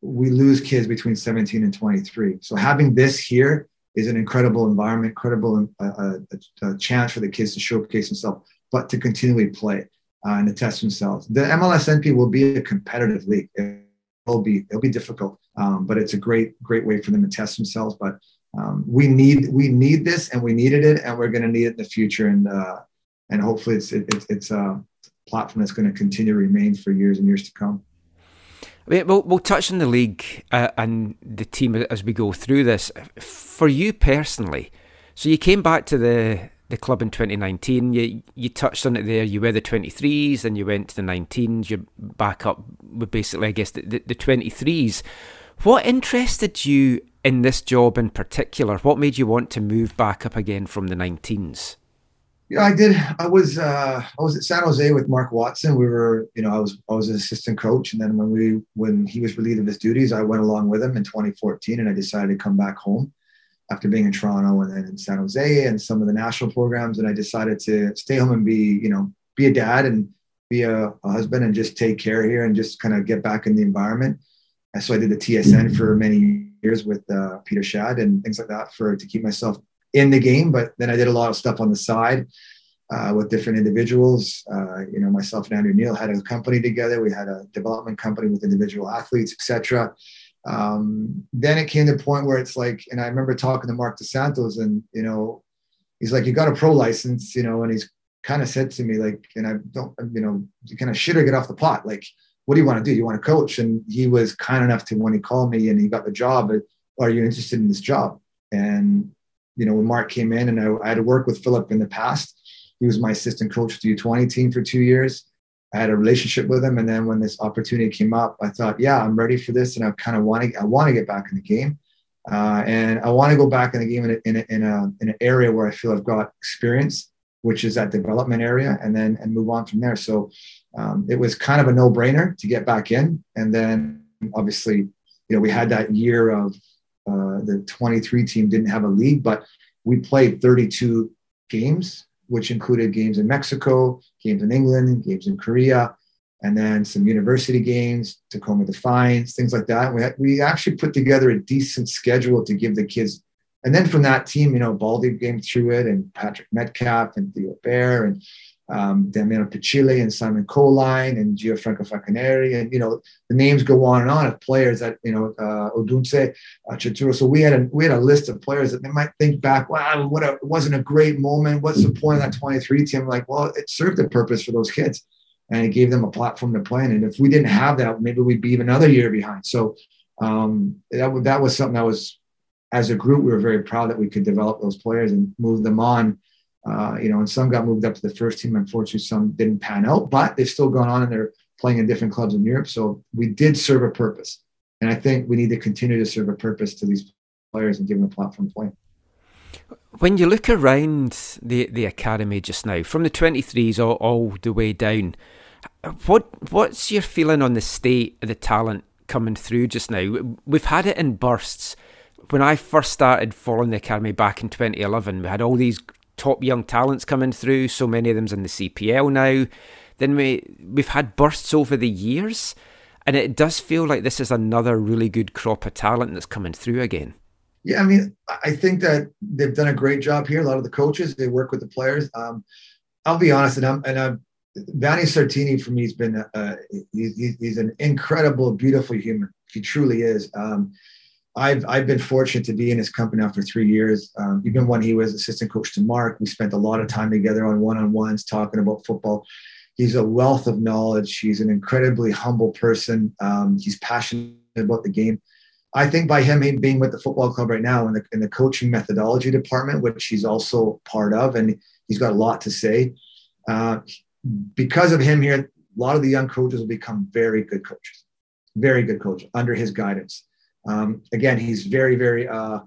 we lose kids between 17 and 23. So having this here is an incredible environment, incredible uh, uh, a, a, chance for the kids to showcase themselves, but to continually play uh, and to test themselves. The MLSNP will be a competitive league. It'll be it'll be difficult, um, but it's a great great way for them to test themselves. But um, we need we need this, and we needed it, and we're going to need it in the future, and uh, and hopefully it's it, it's a platform that's going to continue to remain for years and years to come. We'll, we'll touch on the league uh, and the team as we go through this. For you personally, so you came back to the the club in 2019. You you touched on it there. You were the 23s, then you went to the 19s. You're back up with basically, I guess, the, the, the 23s. What interested you in this job in particular? What made you want to move back up again from the 19s? Yeah, I did. I was uh, I was at San Jose with Mark Watson. We were, you know, I was I was an assistant coach, and then when we when he was relieved of his duties, I went along with him in 2014, and I decided to come back home after being in Toronto and then in San Jose and some of the national programs. And I decided to stay home and be, you know, be a dad and be a, a husband and just take care here and just kind of get back in the environment. And so I did the TSN for many years with uh, Peter Schaad and things like that for to keep myself in the game, but then I did a lot of stuff on the side uh, with different individuals. Uh, you know, myself and Andrew Neil had a company together. We had a development company with individual athletes, etc. Um, then it came to a point where it's like, and I remember talking to Marc Dos Santos, and you know, he's like, "You got a pro license," you know, and he's kind of said to me like, and I don't, you know, you kind of shit or get off the pot, like. What do you want to do? You want to coach? And he was kind enough to when he called me and he got the job. Are you interested in this job? And you know, when Mark came in and I, I had worked with Philip in the past, he was my assistant coach for the U20 team for two years. I had a relationship with him. And then when this opportunity came up, I thought, yeah, I'm ready for this. And I kind of want to, I want to get back in the game. Uh, and I want to go back in the game in, a, in, a, in, a, in an area where I feel I've got experience, which is that development area, and then and move on from there. So um, it was kind of a no brainer to get back in. And then obviously, you know, we had that year of uh, the 23 team didn't have a league, but we played 32 games, which included games in Mexico, games in England, games in Korea, and then some university games, Tacoma Defiance, things like that. We, we actually put together a decent schedule to give the kids. And then from that team, you know, Baldy came through it, and Patrick Metcalf, and Theo Bair, and um, Damiano Pecile and Simon Colyn and Gianfranco Facchineri. And, you know, the names go on and on of players that, you know, uh, Odunze, uh, Chituru. So we had a, we had a list of players that they might think back, wow, what a, it wasn't a great moment. What's the point of that 23 team? Like, well, it served a purpose for those kids and it gave them a platform to play in. And if we didn't have that, maybe we'd be even another year behind. So um, that, that was something that was, as a group, we were very proud that we could develop those players and move them on uh, you know, and some got moved up to the first team. Unfortunately, some didn't pan out, but they've still gone on and they're playing in different clubs in Europe. So we did serve a purpose. And I think we need to continue to serve a purpose to these players and give them a platform to play. When you look around the, the academy just now, from the 23s all, all the way down, what what's your feeling on the state of the talent coming through just now? We've had it in bursts. When I first started following the academy back in 2011, we had all these top young talents coming through. So many of them's in the CPL now. Then we we've had bursts over the years, and it does feel like this is another really good crop of talent that's coming through again. Yeah, I mean, I think that they've done a great job here. A lot of the coaches they work with the players. Um, I'll be honest, and I'm and I'm. Vanni Sartini for me has been uh, he's, he's an incredible, beautiful human. He truly is. Um, I've I've been fortunate to be in his company now for three years. Um, even when he was assistant coach to Mark, we spent a lot of time together on one-on-ones talking about football. He's a wealth of knowledge. He's an incredibly humble person. Um, he's passionate about the game. I think by him being with the football club right now in the in the coaching methodology department, which he's also part of, and he's got a lot to say. Uh, because of him here, A lot of the young coaches will become very good coaches, very good coaches under his guidance. Um, again, he's very, very uh,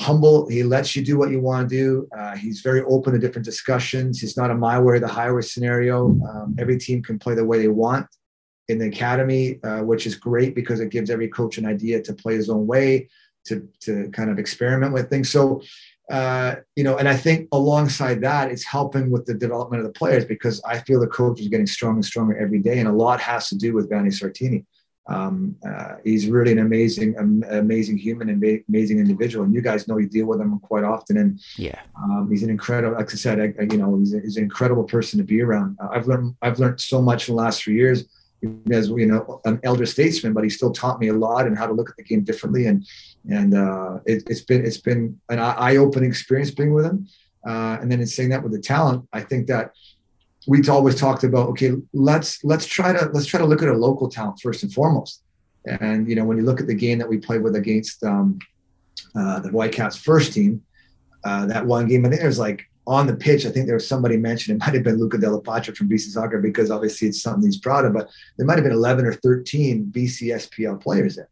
humble. He lets you do what you want to do. Uh, he's very open to different discussions. He's not a my way or the highway scenario. Um, every team can play the way they want in the academy, uh, which is great because it gives every coach an idea to play his own way, to to kind of experiment with things. So, uh, you know, and I think alongside that, it's helping with the development of the players because I feel the coach is getting stronger and stronger every day, and a lot has to do with Vanni Sartini. Um, uh, he's really an amazing, um, amazing human and ma- amazing individual. And you guys know you deal with him quite often. And Yeah. um, he's an incredible, like I said, I, I- you know, he's, a, he's an incredible person to be around. Uh, I've learned, I've learned so much in the last three years as you know, an elder statesman, but he still taught me a lot and how to look at the game differently. And and uh, it, it's been it's been an eye-opening experience being with him. Uh, and then in saying that with the talent, I think that we always talked about okay, let's let's try to let's try to look at a local talent first and foremost. And you know, when you look at the game that we played with against um, uh, the Whitecaps first team, uh, that one game, I think there's like on the pitch. I think there was somebody mentioned it might have been Luca Della Pace from BC Soccer because obviously it's something he's proud of, but there might have been 11 or 13 BC SPL players there.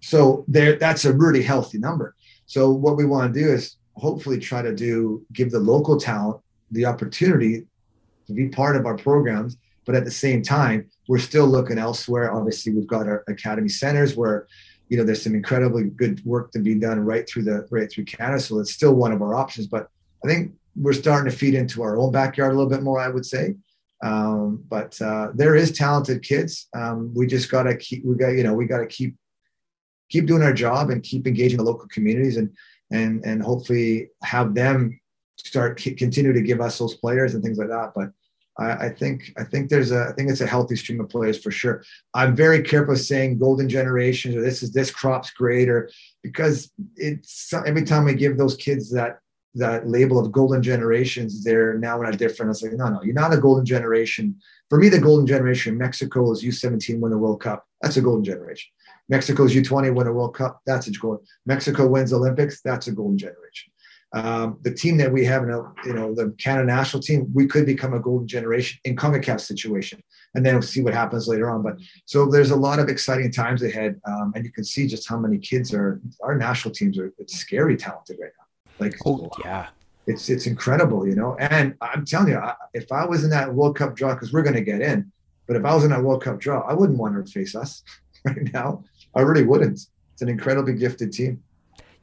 So there, that's a really healthy number. So what we want to do is hopefully try to do give the local talent the opportunity to be part of our programs, but at the same time, we're still looking elsewhere. Obviously, we've got our academy centers where you know there's some incredibly good work to be done right through the right through Canada. So it's still one of our options. But I think we're starting to feed into our own backyard a little bit more. I would say. Um, but uh, there is talented kids. Um, we just got to keep. We got you know we got to keep keep doing our job and keep engaging the local communities and and and hopefully have them start continue to give us those players and things like that. But I, I think I think there's a I think it's a healthy stream of players for sure. I'm very careful saying golden generations or this is this crop's great or because it's every time I give those kids that that label of golden generations, they're now in a different. It's like no, no, you're not a golden generation. For me, the golden generation, Mexico is U17 win the World Cup. That's a golden generation. Mexico's U20 win a World Cup. That's a golden. Mexico wins Olympics. That's a golden generation. Um, the team that we have, in a, you know, the Canada national team, we could become a golden generation in CONCACAF situation, and then we'll see what happens later on. But so there's a lot of exciting times ahead, um, and you can see just how many kids are. Our national teams are it's scary talented right now. Like, Oh yeah. it's it's incredible, you know. And I'm telling you, I, if I was in that World Cup draw, because we're going to get in, but if I was in that World Cup draw, I wouldn't want her to face us right now. I really wouldn't. It's an incredibly gifted team.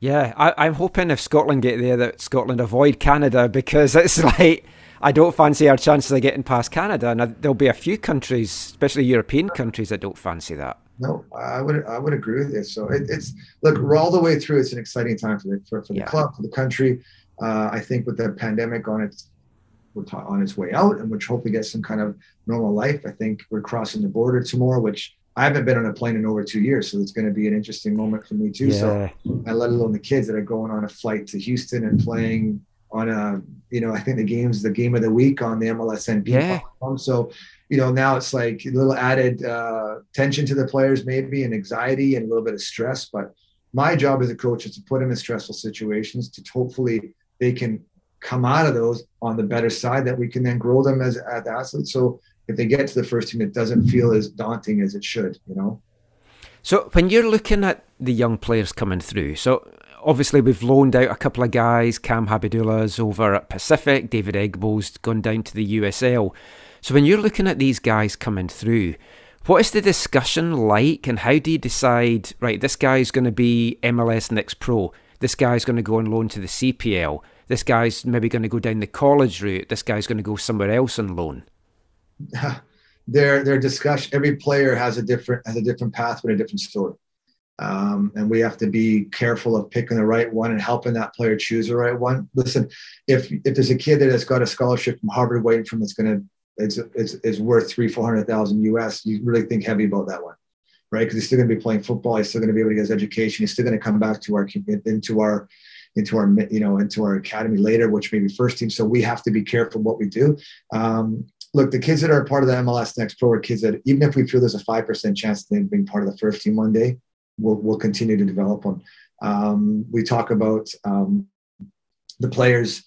Yeah, I, I'm hoping if Scotland get there that Scotland avoid Canada because it's like I don't fancy our chances of getting past Canada, and I- there'll be a few countries, especially European countries, that don't fancy that. No, I would I would agree with you. So it, it's look, we're all the way through. It's an exciting time for the for, for the Yeah. club, for the country. Uh, I think with the pandemic on its on its way out, and which hopefully gets some kind of normal life. I think we're crossing the border tomorrow, which I haven't been on a plane in over two years, so it's going to be an interesting moment for me too. So I let alone the kids that are going on a flight to Houston and playing on a, you know, I think the game's the game of the week on the MLSNP. Yeah. platform. So, you know, now it's like a little added uh, tension to the players, maybe, and anxiety and a little bit of stress. But my job as a coach is to put them in stressful situations to hopefully they can come out of those on the better side that we can then grow them as, as athletes. So if they get to the first team, it doesn't feel as daunting as it should, you know? So when you're looking at the young players coming through, so obviously we've loaned out a couple of guys. Cam Habibullah's over at Pacific. David Egbo's gone down to the USL. So when you're looking at these guys coming through, what is the discussion like, and how do you decide? Right, this guy's going to be MLS Next Pro. This guy's going to go on loan to the CPL. This guy's maybe going to go down the college route. This guy's going to go somewhere else on loan. their their discussion every player has a different has a different path with a different story. Um, and we have to be careful of picking the right one and helping that player choose the right one. Listen if if there's a kid that has got a scholarship from harvard waiting for him that's going to it's, it's, it's worth three four hundred thousand us you really think heavy about that one right? Because he's still going to be playing football he's still going to be able to get his education he's still going to come back to our into our into our you know into our academy later which may be first team. So we have to be careful what we do. Um, look, the kids that are part of the MLS Next Pro are kids that even if we feel there's a five percent chance of them being part of the first team one day, we'll we'll continue to develop them. Um, we talk about um, the players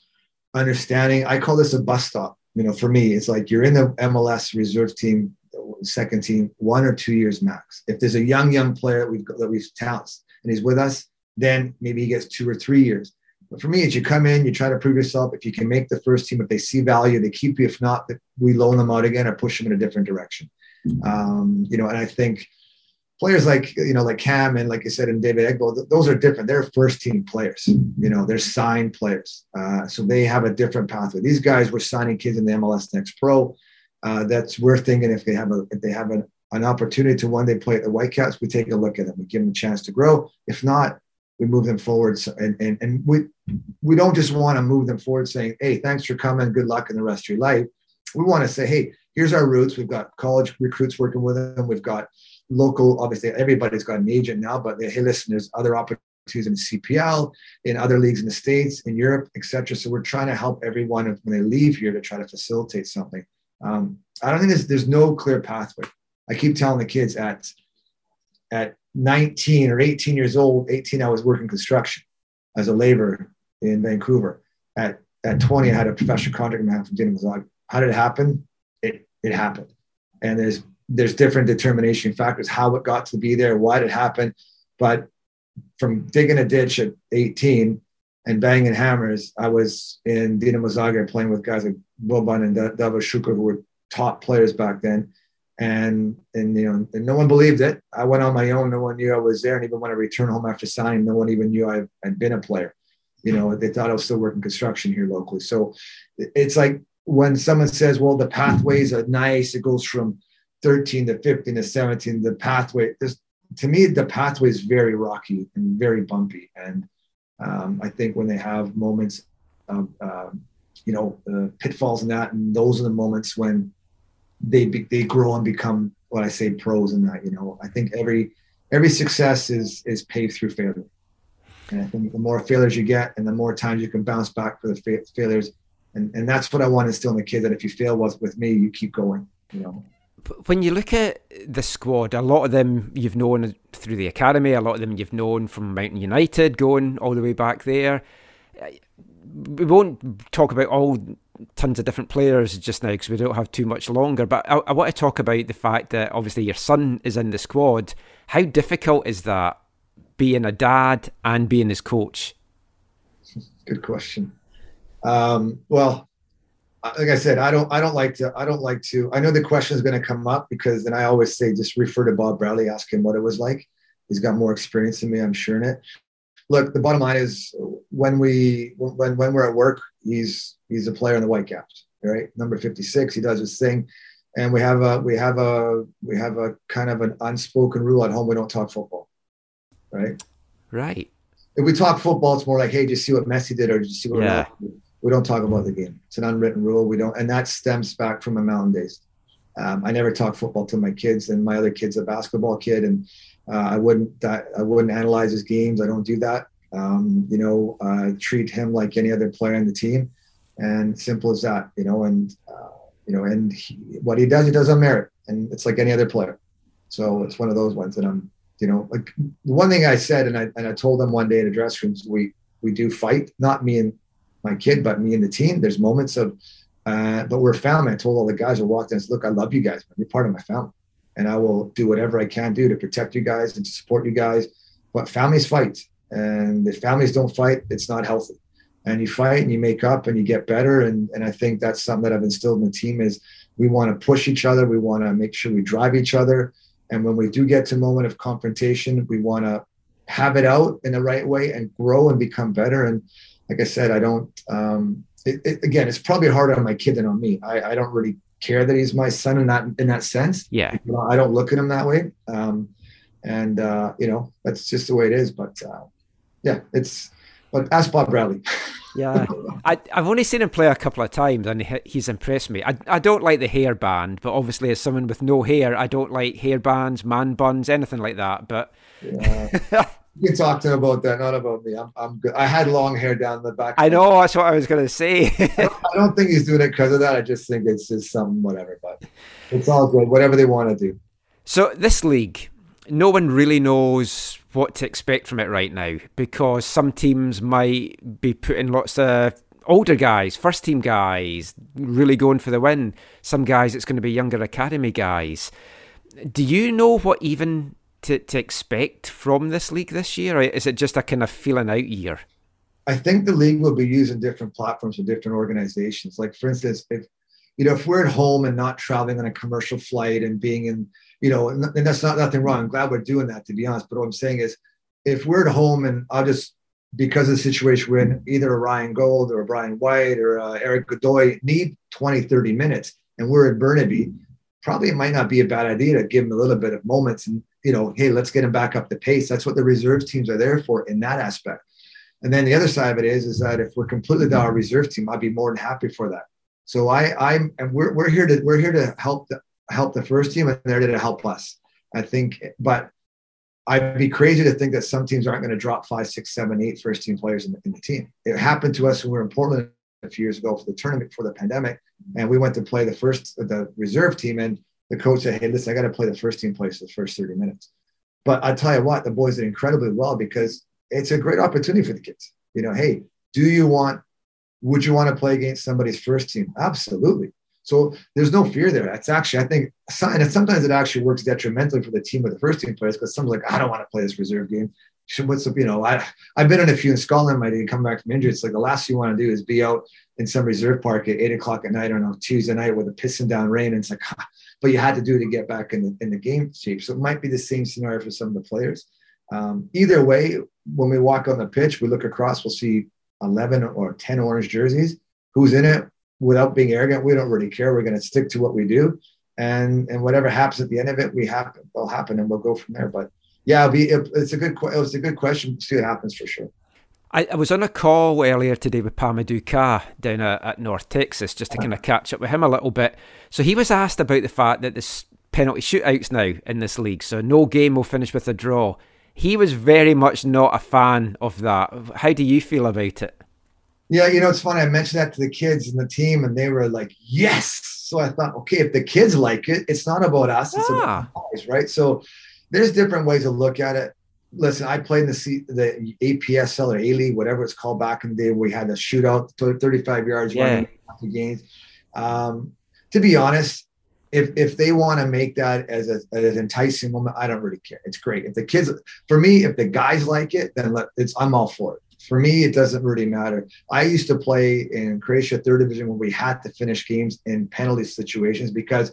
understanding. I call this a bus stop. you know, for me, it's like you're in the MLS reserve team, second team, one or two years max. If there's a young, young player that we've got, that we've talents and he's with us, then maybe he gets two or three years. But for me, it's you come in, you try to prove yourself. If you can make the first team, if they see value, they keep you. If not, we loan them out again or push them in a different direction. Um, you know, and I think players like you know like Cam and like I said and David Egbo, th- those are different. They're first team players. You know, they're signed players, uh, so they have a different pathway. These guys were signing kids in the MLS Next Pro. Uh, that's we're thinking if they have a if they have an, an opportunity to one day play at the Whitecaps, we take a look at them. We give them a chance to grow. If not, we move them forward. And, and and we we don't just want to move them forward saying, hey, thanks for coming, good luck in the rest of your life. We want to say, hey, here's our roots. We've got college recruits working with them. We've got local, obviously everybody's got an agent now, but hey, listen, there's other opportunities in CPL, in other leagues in the States, in Europe, etc. So we're trying to help everyone when they leave here to try to facilitate something. Um, I don't think there's, there's no clear pathway. I keep telling the kids at at 19 or 18 years old, 18, I was working construction as a laborer in Vancouver. At at 20, I had a professional contract man from Dinamo Zagreb. How did it happen? It it happened. And there's there's different determination factors, how it got to be there, why did it happen. But from digging a ditch at 18 and banging hammers, I was in Dinamo Zagreb playing with guys like Boban and Davor Šuker, who were top players back then. And and you know, and no one believed it. I went on my own. No one knew I was there. And even when I returned home after signing, no one even knew I had been a player. You know, they thought I was still working construction here locally. So it's like when someone says, "Well, the pathways are nice," it goes from 13 to 15 to 17. The pathway, this, to me, the pathway is very rocky and very bumpy. And um, I think when they have moments of, um, you know, uh, pitfalls and that, and those are the moments when they they grow and become what I say pros in that. You know, I think every every success is is paved through failure. And I think the more failures you get, and the more times you can bounce back for the fa- failures, and and that's what I want to instill in the kid that if you fail with with me, you keep going. You know. When you look at the squad, a lot of them you've known through the academy, a lot of them you've known from Mountain United, going all the way back there. We won't talk about all tons of different players just now because we don't have too much longer. But I, I, want to talk about the fact that obviously your son is in the squad. How difficult is that being a dad and being his coach? Good question. Um, well, like I said, I don't, I don't like to, I don't like to. I know the question is going to come up because then I always say just refer to Bob Bradley, ask him what it was like. He's got more experience than me, I'm sure in it. Look, the bottom line is when we when when we're at work, he's he's a player in the Whitecaps, right? Number 56, he does his thing, and we have a we have a we have a kind of an unspoken rule at home: we don't talk football, right? Right. If we talk football, it's more like, hey, did you see what Messi did, or did you see what Yeah. We don't talk about the game. It's an unwritten rule. We don't, and that stems back from my mountain days. Um, I never talk football to my kids, and my other kid's a basketball kid, and uh, I wouldn't I wouldn't analyze his games. I don't do that. Um, you know, uh, treat him like any other player on the team, and simple as that. You know, and uh, you know, and he, what he does, he does on merit, and it's like any other player. So it's one of those ones that I'm, you know, like the one thing I said, and I and I told them one day in the dressing rooms, we we do fight, not me and my kid, but me and the team. There's moments of, uh, but we're family. I told all the guys who walked in, I said, look, I love you guys. You're part of my family, and I will do whatever I can do to protect you guys and to support you guys. But families fight, and if families don't fight, it's not healthy. And you fight and you make up and you get better. And and I think that's something that I've instilled in the team is we want to push each other. We want to make sure we drive each other. And when we do get to a moment of confrontation, we want to have it out in the right way and grow and become better. And like I said, I don't. Um, it, it, again, it's probably harder on my kid than on me. I, I don't really care that he's my son in that in that sense. Yeah. You know, I don't look at him that way. Um, and uh, you know, that's just the way it is. But uh, yeah, it's. But ask Bob Bradley. Yeah, I, I've only seen him play a couple of times, and he, he's impressed me. I, I don't like the hair band, but obviously, as someone with no hair, I don't like hair bands, man buns, anything like that. But Yeah. You can talk to him about that, not about me. I'm, I'm good. I had long hair down the back. I know that's what I was going to say. I don't think he's doing it because of that. I just think it's just some whatever. But it's all good. Whatever they want to do. so this league, no one really knows what to expect from it right now because some teams might be putting lots of older guys, first team guys, really going for the win. Some guys, it's going to be younger academy guys. Do you know what even to, to expect from this league this year, or is it just a kind of feeling out year? I think the league will be using different platforms for different organizations. Like for instance, if you know if we're at home and not traveling on a commercial flight and being in, you know, and and that's not nothing wrong. I'm glad we're doing that to be honest. But what I'm saying is, if we're at home and I'll just because of the situation we're in, either a Ryan Gauld or a Brian White or uh, Érik Godoy need 20, 30 minutes, and we're at Burnaby, probably it might not be a bad idea to give them a little bit of moments and you know, hey, let's get them back up the pace. That's what the reserve teams are there for in that aspect. And then the other side of it is, is that if we're completely down our reserve team, I'd be more than happy for that. So I, I'm, and we're, we're here to, we're here to help the, help the first team and they're there to help us. I think, but I'd be crazy to think that some teams aren't going to drop five, six, seven, eight first team players in the, in the team. It happened to us when we were in Portland a few years ago for the tournament for the pandemic, and we went to play the first the reserve team, and the coach said, "Hey, listen, I got to play the first team place for the first 30 minutes." But I tell you what, the boys did incredibly well because it's a great opportunity for the kids. You know, hey, do you want? Would you want to play against somebody's first team? Absolutely. So there's no fear there. It's actually, I think, and sometimes it actually works detrimentally for the team or the first team players because someone's like, I don't want to play this reserve game. What's up? You know, I I've been in a few in Scotland. I day come back from injury. It's like the last thing you want to do is be out in some reserve park at eight o'clock at night on a Tuesday night with a pissing down rain. And it's like, ah, but you had to do it to get back in the in the game shape. So it might be the same scenario for some of the players. Um, either way, when we walk on the pitch, we look across, we'll see 11 or 10 orange jerseys. Who's in it? Without being arrogant, we don't really care. We're going to stick to what we do, and and whatever happens at the end of it, we happen will happen, and we'll go from there. But yeah, be it, it's a good it was a good question. See what happens for sure. I, I was on a call earlier today with Pa-Modou Kah down at, at North Texas just to kind of catch up with him a little bit. So he was asked about the fact that there's penalty shootouts now in this league, so no game will finish with a draw. He was very much not a fan of that. How do you feel about it? Yeah, you know, it's funny. I mentioned that to the kids and the team, and they were like, "Yes." So I thought, okay, if the kids like it, it's not about us; it's Ah. about the guys, right? So there's different ways to look at it. Listen, I played in the C, the APSL or A League, whatever it's called back in the day. We had a shootout, 35 yards, Yeah. running the games. Um, to be honest, if if they want to make that as a as enticing moment, I don't really care. It's great. If the kids, for me, if the guys like it, then let, it's I'm all for it. For me, it doesn't really matter. I used to play in Croatia third division when we had to finish games in penalty situations because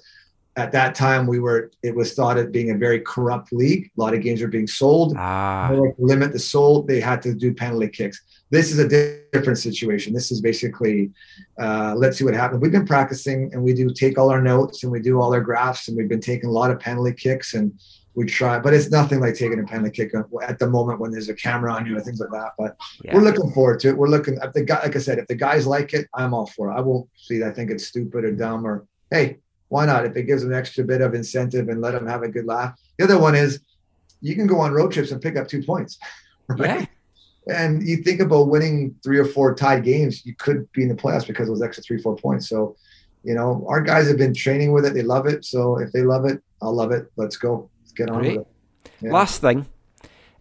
at that time we were it was thought of being a very corrupt league. A lot of games were being sold. Ah, to limit the sold, they had to do penalty kicks. This is a different situation. This is basically, uh, let's see what happens. We've been practicing and we do take all our notes and we do all our graphs and we've been taking a lot of penalty kicks and we try, but it's nothing like taking a penalty kick at the moment when there's a camera on you and things like that. But yeah. we're looking forward to it. We're looking at the guy, like I said, if the guys like it, I'm all for it. I won't see, I think it's stupid or dumb or, hey, why not? If it gives them an extra bit of incentive and let them have a good laugh. The other one is you can go on road trips and pick up two points. Yeah. And you think about winning three or four tied games, you could be in the playoffs because of those extra three, four points. So, you know, our guys have been training with it. They love it. So if they love it, I'll love it. Let's go. Let's get on Great. with it. Yeah. Last thing,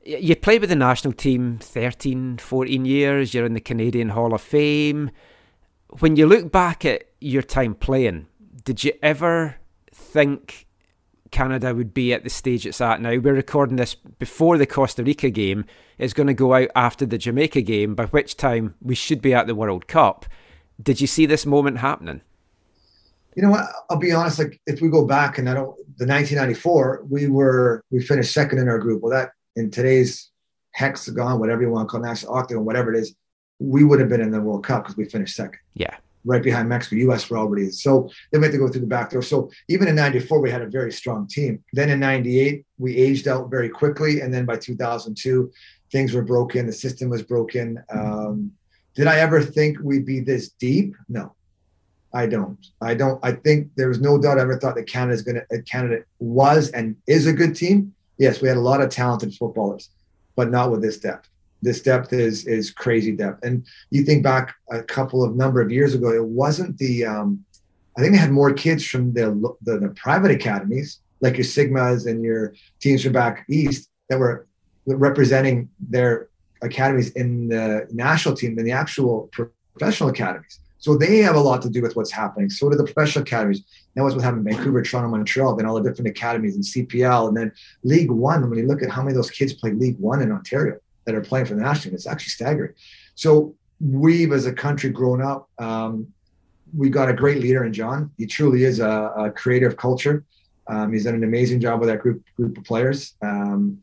you played with the national team 13, 14 years. You're in the Canadian Hall of Fame. When you look back at your time playing, did you ever think Canada would be at the stage it's at now? We're recording this before the Costa Rica game. It's going to go out after the Jamaica game, by which time we should be at the World Cup. Did you see this moment happening? you know what? I'll be honest. Like if we go back and I don't, the 1994, we were we finished second in our group. Well, that in today's hexagon, whatever you want to call it, national octagon, whatever it is, we would have been in the World Cup because we finished second, Yeah. Right behind Mexico. U.S. were already so they had to go through the back door. So even in '94, we had a very strong team. Then in '98, we aged out very quickly, and then by 2002, things were broken. The system was broken. Um, did I ever think we'd be this deep? No. I don't. I don't. I think there was no doubt I ever thought that Canada's going to. Canada was and is a good team. Yes, we had a lot of talented footballers, but not with this depth. This depth is is crazy depth. And you think back a couple of number of years ago, it wasn't the. Um, I think they had more kids from the, the the private academies, like your Sigmas and your teams from back east, that were representing their academies in the national team than the actual professional academies. So they have a lot to do with what's happening. So do the professional academies. Now what's happening in Vancouver, Toronto, Montreal, then all the different academies and CPL, and then League One. When you look at how many of those kids play League One in Ontario that are playing for the national team, it's actually staggering. So we've, as a country, grown up. Um, we got a great leader in John. He truly is a, a creative culture. Um, he's done an amazing job with that group group of players. Um,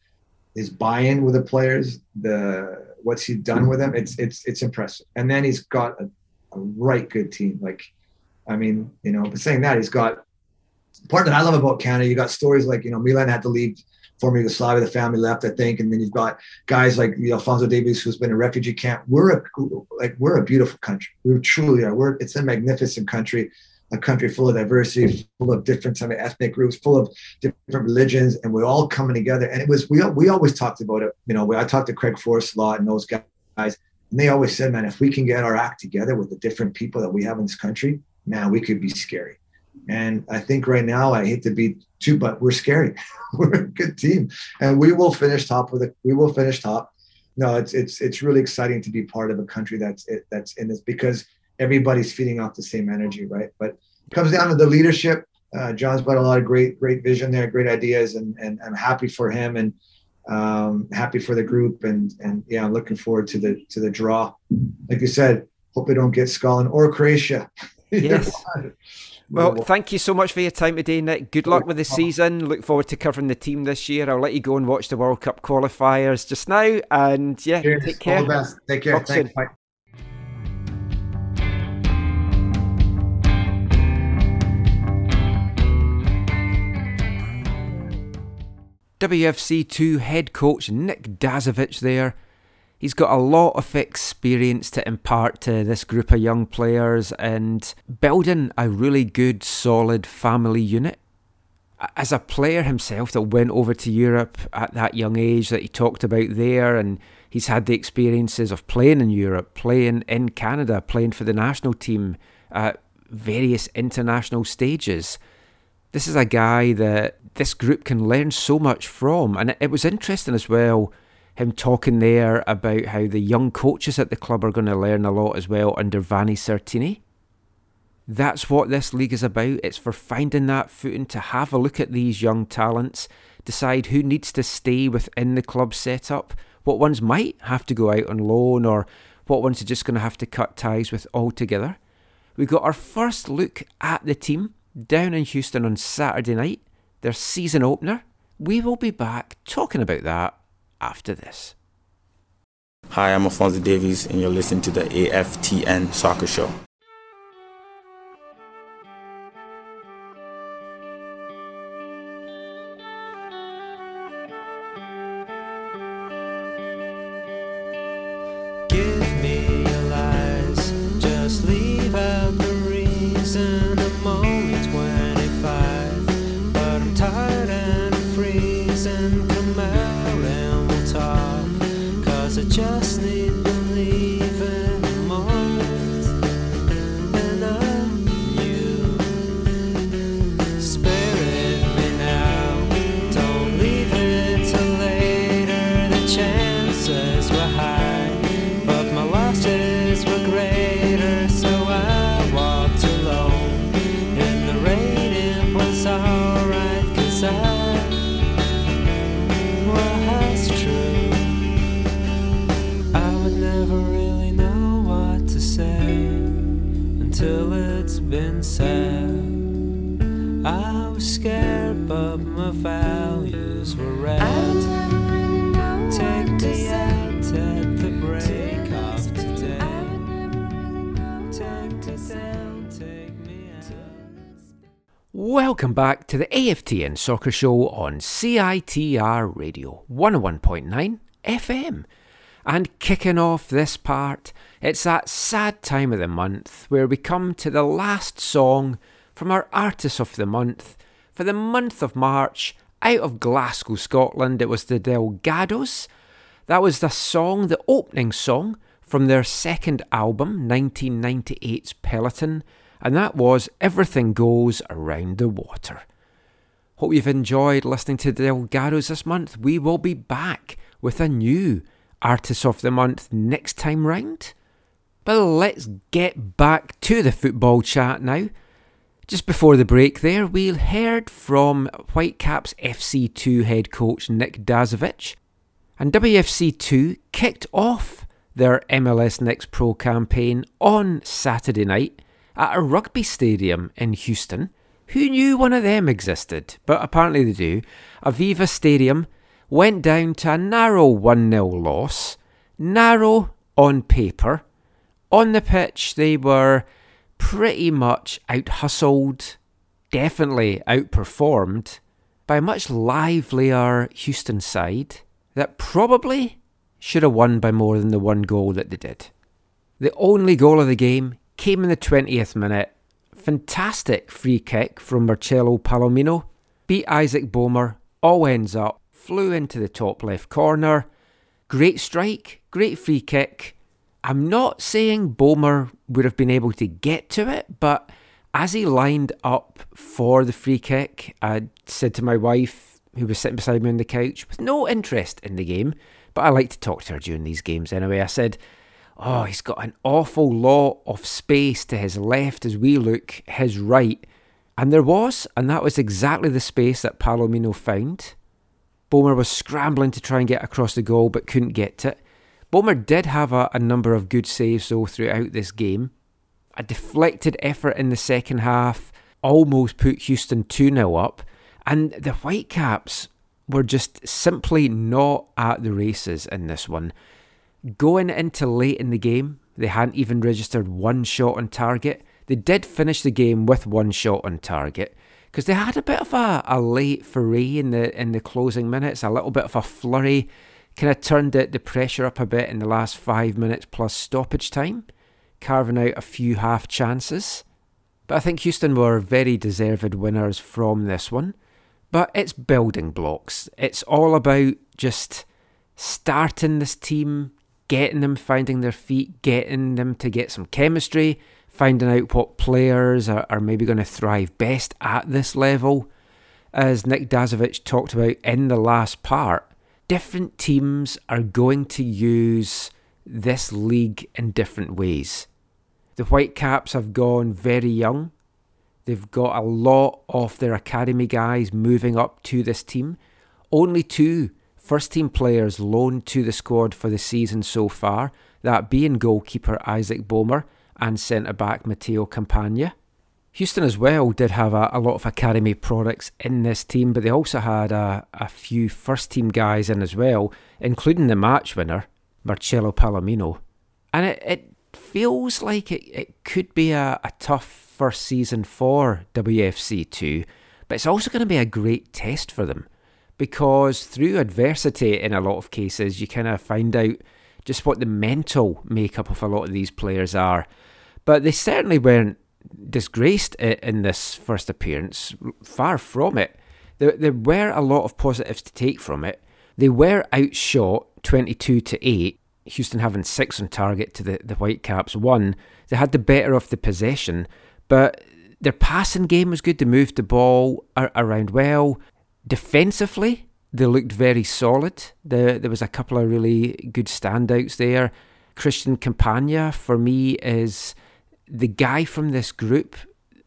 his buy-in with the players, the what's he done with them, it's it's it's impressive. And then he's got a, a right good team. Like, I mean, you know, but saying that, he's got part that I love about Canada. You got stories like you know Milan had to leave former Yugoslavia, the family left, I think, and then you've got guys like you know, Alfonso Davies, who's been in a refugee camp. We're a like we're a beautiful country. We truly are. We're it's a magnificent country, a country full of diversity, full of different kind of ethnic groups, full of different religions, and we're all coming together. And it was we we always talked about it. You know, I talked to Craig Forrest a lot and those guys, and they always said, man, if we can get our act together with the different people that we have in this country, man, we could be scary. And I think right now, I hate to be too, but we're scary. we're a good team, and we will finish top with it. We will finish top. No, it's it's it's really exciting to be part of a country that's it, that's in this because everybody's feeding off the same energy, right? But it comes down to the leadership. Uh, John's got a lot of great great vision there, great ideas, and and I'm happy for him and um, happy for the group, and and yeah, I'm looking forward to the to the draw. Like you said, hope we don't get Scotland or Croatia. Yes. Well, thank you so much for your time today, Nick. Good luck with the season. Look forward to covering the team this year. I'll let you go and watch the World Cup qualifiers just now. And yeah, Cheers. take care. All the best. Take care. Talk Thanks. soon. Bye. WFC2 head coach Nick Dasovic there. He's got a lot of experience to impart to this group of young players and building a really good, solid family unit. As a player himself that went over to Europe at that young age that he talked about there, and he's had the experiences of playing in Europe, playing in Canada, playing for the national team at various international stages this is a guy that this group can learn so much from. And it was interesting as well, him talking there about how the young coaches at the club are going to learn a lot as well under Vanni Sartini. That's what this league is about. It's for finding that footing to have a look at these young talents, decide who needs to stay within the club setup, what ones might have to go out on loan, or what ones are just going to have to cut ties with altogether. We got our first look at the team down in Houston on Saturday night, their season opener. We will be back talking about that after this. Hi, I'm Alfonso Davies, and you're listening to the AFTN Soccer Show. Been said. I was scared, but my values were red. Take me out at the break of today. Take me down, take me out. Welcome back to the AFTN Soccer Show on CITR Radio 101.9 FM. And kicking off this part, it's that sad time of the month where we come to the last song from our Artist of the Month. For the month of March, out of Glasgow, Scotland, it was the Delgados. That was the song, the opening song from their second album, 1998's Peloton, and that was Everything Goes Around the Water. Hope you've enjoyed listening to the Delgados this month. We will be back with a new Artist of the Month next time round. But let's get back to the football chat now. Just before the break, there, we heard from Whitecaps FC2 head coach Nick Dasovic, and WFC2 kicked off their MLS Next Pro campaign on Saturday night at a rugby stadium in Houston. Who knew one of them existed? But apparently they do. Aveva Stadium went down to a narrow 1 0 loss. Narrow on paper. On the pitch, they were pretty much out hustled, definitely outperformed by a much livelier Houston side that probably should have won by more than the one goal that they did. The only goal of the game came in the 20th minute. Fantastic free kick from Marcelo Palomino. Beat Isaac Boehmer, all ends up, flew into the top left corner. Great strike, great free kick. I'm not saying Boehmer would have been able to get to it, but as he lined up for the free kick, I said to my wife, who was sitting beside me on the couch, with no interest in the game, but I like to talk to her during these games anyway, I said, Oh, he's got an awful lot of space to his left as we look his right. And there was, and that was exactly the space that Palomino found. Boehmer was scrambling to try and get across the goal but couldn't get to it. Boehmer did have a, a number of good saves though throughout this game. A deflected effort in the second half almost put Houston 2 0 up, and the Whitecaps were just simply not at the races in this one. Going into late in the game, they hadn't even registered one shot on target. They did finish the game with one shot on target because they had a bit of a, a late foray in the in the closing minutes, a little bit of a flurry, kind of turned the, the pressure up a bit in the last five minutes plus stoppage time, carving out a few half chances. But I think Houston were very deserved winners from this one. But it's building blocks. It's all about just starting this team, getting them finding their feet, getting them to get some chemistry, finding out what players are, are maybe going to thrive best at this level. As Nick Dasovic talked about in the last part, different teams are going to use this league in different ways. The Whitecaps have gone very young. They've got a lot of their academy guys moving up to this team. Only two first team players loaned to the squad for the season so far, that being goalkeeper Isaac Boehmer and centre back Matteo Campagna. Houston as well did have a, a, lot of academy products in this team, but they also had a, a few first team guys in as well, including the match winner, Marcelo Palomino. And it, it feels like it, it could be a, a tough first season for WFC2, but it's also going to be a great test for them because through adversity, in a lot of cases, you kind of find out just what the mental makeup of a lot of these players are. But they certainly weren't disgraced in this first appearance. Far from it. There, there were a lot of positives to take from it. They were outshot 22 to 8, Houston having six on target to the, the Whitecaps one. They had the better of the possession, but their passing game was good. They moved the ball around well. Defensively, they looked very solid. The, there was a couple of really good standouts there. Christian Campagna, for me, is the guy from this group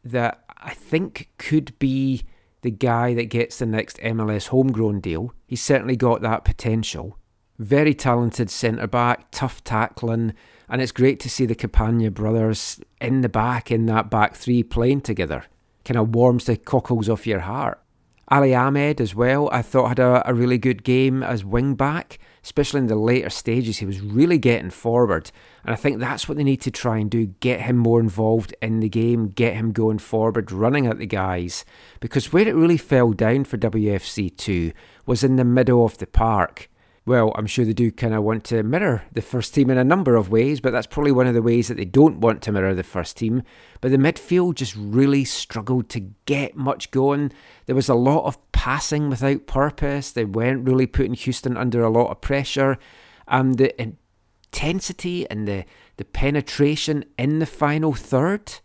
that I think could be the guy that gets the next MLS homegrown deal. He's certainly got that potential. Very talented centre back, tough tackling, and it's great to see the Campagna brothers in the back in that back three playing together. Kind of warms the cockles off your heart. Ali Ahmed as well, I thought had a, a really good game as wing back, especially in the later stages. He was really getting forward, and I think that's what they need to try and do get him more involved in the game, get him going forward, running at the guys. Because where it really fell down for WFC2 was in the middle of the park well, I'm sure they do kind of want to mirror the first team in a number of ways, but that's probably one of the ways that they don't want to mirror the first team. But the midfield just really struggled to get much going. There was a lot of passing without purpose. They weren't really putting Houston under a lot of pressure. And the intensity and the, the penetration in the final third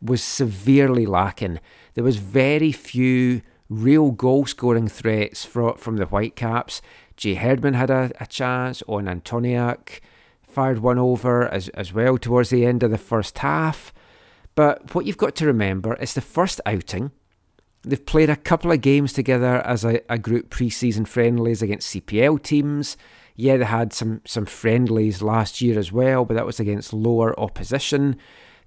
was severely lacking. There was very few real goal scoring threats from, from the Whitecaps. Jay Herdman had a, a chance, on Antoniak. fired one over as, as well towards the end of the first half. But what you've got to remember is the first outing. They've played a couple of games together as a, a group pre season friendlies against CPL teams. Yeah, they had some, some friendlies last year as well, but that was against lower opposition.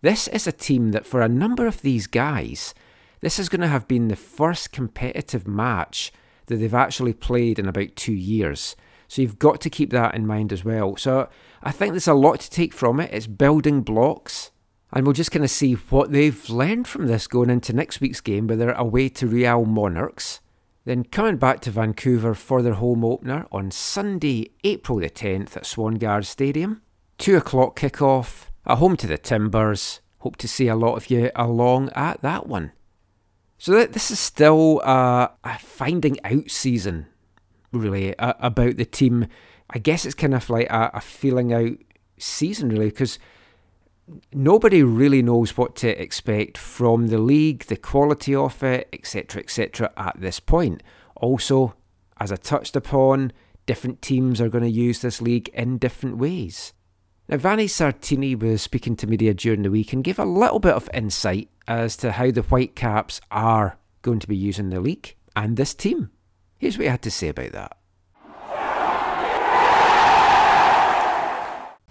This is a team that, for a number of these guys, this is going to have been the first competitive match that they've actually played in about two years. So you've got to keep that in mind as well. So I think there's a lot to take from it. It's building blocks. And we'll just kind of see what they've learned from this going into next week's game, where they're away to Real Monarchs. Then coming back to Vancouver for their home opener on Sunday, April the 10th at Swangard Stadium. 2 o'clock kickoff, at home to the Timbers. Hope to see a lot of you along at that one. So th- this is still a, a finding out season, really, about the team. I guess it's kind of like a, a feeling out season, really, because nobody really knows what to expect from the league, the quality of it, etc., etc. at this point. Also, as I touched upon, different teams are going to use this league in different ways. Now, Vanni Sartini was speaking to media during the week and gave a little bit of insight as to how the Whitecaps are going to be using the league and this team. Here's what he had to say about that.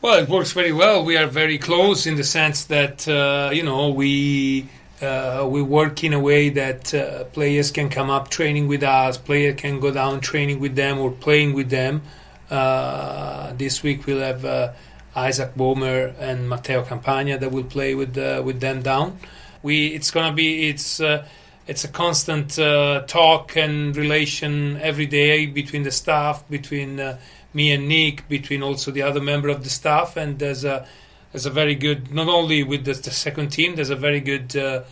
Well, it works very well. We are very close in the sense that uh, you know we uh, we work in a way that uh, players can come up training with us, player can go down training with them or playing with them. Uh, this week we'll have uh, Isaac Boehmer and Matteo Campagna that will play with uh, with them down. We it's gonna be it's it's a constant talk and relation every day between the staff between me and Nick, between also the other member of the staff, and there's a there's a very good not only with the, the second team. There's a very good uh,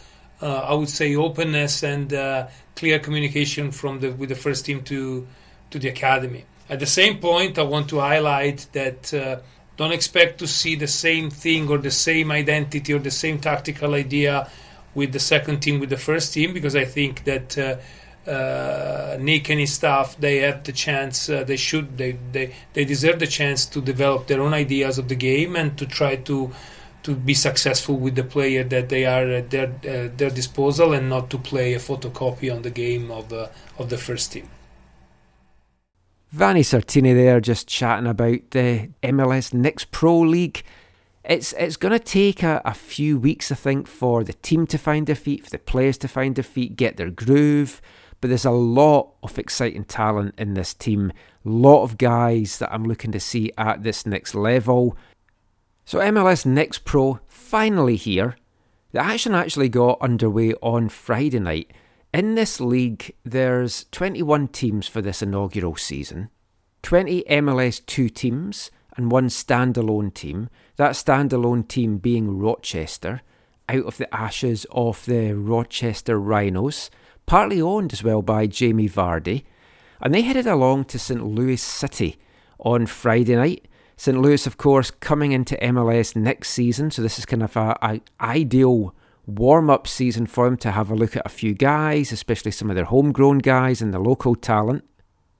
uh, I would say openness and uh, clear communication from the with the first team to to the academy. At the same point, I want to highlight that. Don't expect to see the same thing or the same identity or the same tactical idea with the second team with the first team because I think that uh, uh, Nick and his staff, they have the chance. Uh, they should. They, they they deserve the chance to develop their own ideas of the game and to try to to be successful with the player that they are at their uh, their disposal and not to play a photocopy on the game of uh, of the first team. Vanni Sartini there just chatting about the MLS Next Pro League. It's it's going to take a, a few weeks, I think, for the team to find their feet, for the players to find their feet, get their groove. But there's a lot of exciting talent in this team. A lot of guys that I'm looking to see at this next level. So MLS Next Pro finally here. The action actually got underway on Friday night. In this league, there's 21 teams for this inaugural season, 20 MLS 2 teams, and one standalone team. That standalone team being Rochester, out of the ashes of the Rochester Rhinos, partly owned as well by Jamie Vardy. And they headed along to St. Louis City on Friday night. St. Louis, of course, coming into MLS next season, so this is kind of a, a ideal warm up season for them to have a look at a few guys, especially some of their homegrown guys and the local talent.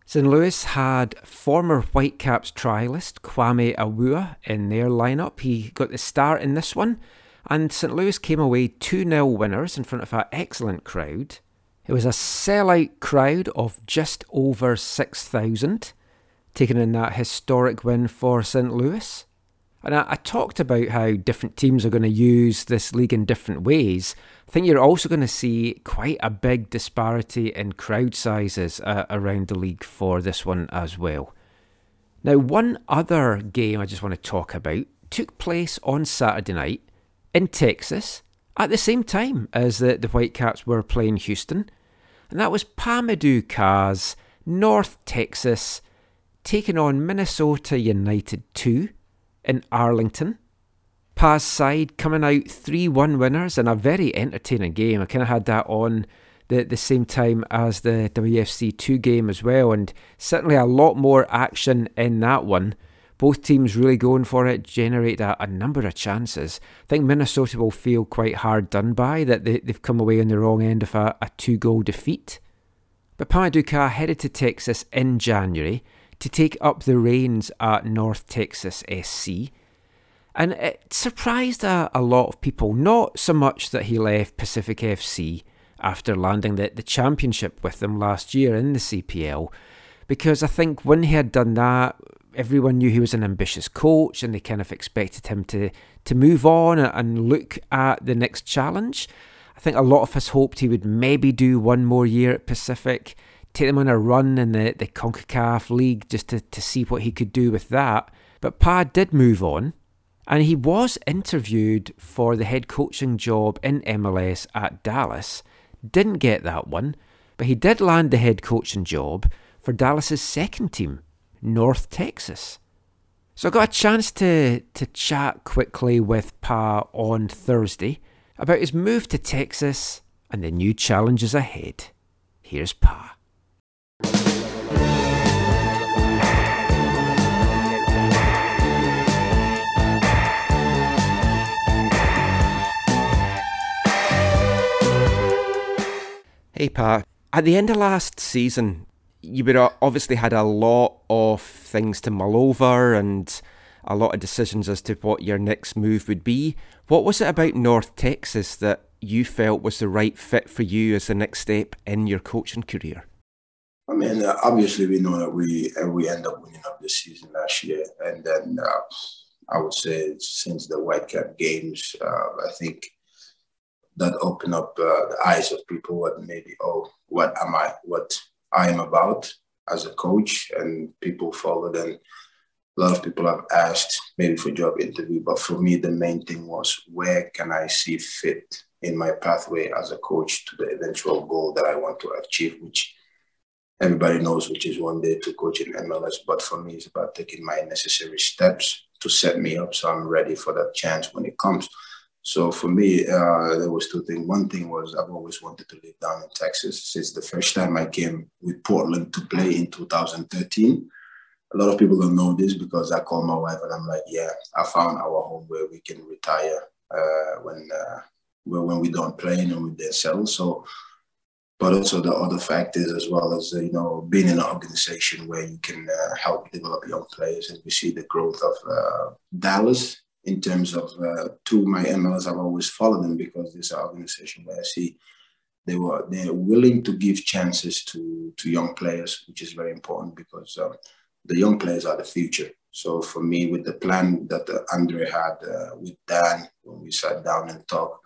St. Louis had former Whitecaps trialist Kwame Awuah in their lineup. He got the start in this one, and St. Louis came away 2 0 winners in front of an excellent crowd. It was a sellout crowd of just over 6,000, taking in that historic win for St. Louis. And I, I, talked about how different teams are going to use this league in different ways. I think you're also going to see quite a big disparity in crowd sizes uh, around the league for this one as well. Now, one other game I just want to talk about took place on Saturday night in Texas at the same time as the, the Whitecaps were playing Houston. And that was Pa-Modou Kah's, North Texas, taking on Minnesota United 2 in Arlington. Pa's side coming out 3 1 winners in a very entertaining game. I kind of had that on the, the same time as the WFC 2 game as well, and certainly a lot more action in that one. Both teams really going for it, generate a, a number of chances. I think Minnesota will feel quite hard done by that they, they've come away on the wrong end of a, a two goal defeat. But Kah headed to Texas in January to take up the reins at North Texas SC. And it surprised a, a lot of people, not so much that he left Pacific FC after landing the, the championship with them last year in the CPL, because I think when he had done that, everyone knew he was an ambitious coach and they kind of expected him to, to move on and look at the next challenge. I think a lot of us hoped he would maybe do one more year at Pacific, take them on a run in the, the CONCACAF League just to, to see what he could do with that. But Pa did move on and he was interviewed for the head coaching job in MLS at Dallas. Didn't get that one, but he did land the head coaching job for Dallas's second team, North Texas. So I got a chance to, to chat quickly with Pa on Thursday about his move to Texas and the new challenges ahead. Here's Pa. Hey, Pa. At the end of last season, you would obviously had a lot of things to mull over and a lot of decisions as to what your next move would be. What was it about North Texas that you felt was the right fit for you as the next step in your coaching career? I mean, uh, obviously, we know that we uh, we end up winning up this season last year, and then uh, I would say since the Whitecap games, uh, I think that open up uh, the eyes of people. What maybe, oh, what am I? What I am about as a coach, and people followed. And a lot of people have asked maybe for job interview, but for me, the main thing was where can I see fit in my pathway as a coach to the eventual goal that I want to achieve, which everybody knows, which is one day to coach in MLS. But for me, it's about taking my necessary steps to set me up so I'm ready for that chance when it comes. So for me, uh, there was two things. One thing was I've always wanted to live down in Texas since the first time I came with Portland to play in 2013. A lot of people don't know this because I call my wife and I'm like, yeah, I found our home where we can retire uh, when uh, when we don't play and we then sell. So, but also the other factors as well as you know being in an organization where you can uh, help develop young players, and we see the growth of uh, Dallas in terms of uh, to my MLS, I've always followed them because this organization where I see they were they're willing to give chances to to young players, which is very important because um, the young players are the future. So for me, with the plan that uh, Andre had uh, with Dan when we sat down and talked,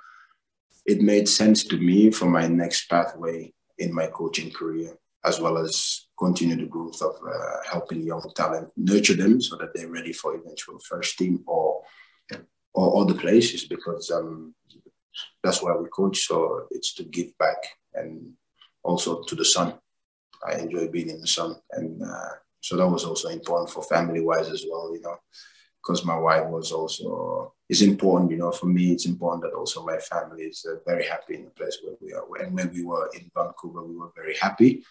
it made sense to me for my next pathway in my coaching career, as well as continue the growth of uh, helping young talent, nurture them so that they're ready for eventual first team or or other places because um, that's why we coach. So it's to give back and also to the sun. I enjoy being in the sun, and uh, so that was also important for family wise as well. You know, because my wife was also it's important. You know, for me, it's important that also my family is uh, very happy in the place where we are. And when we were in Vancouver, we were very happy,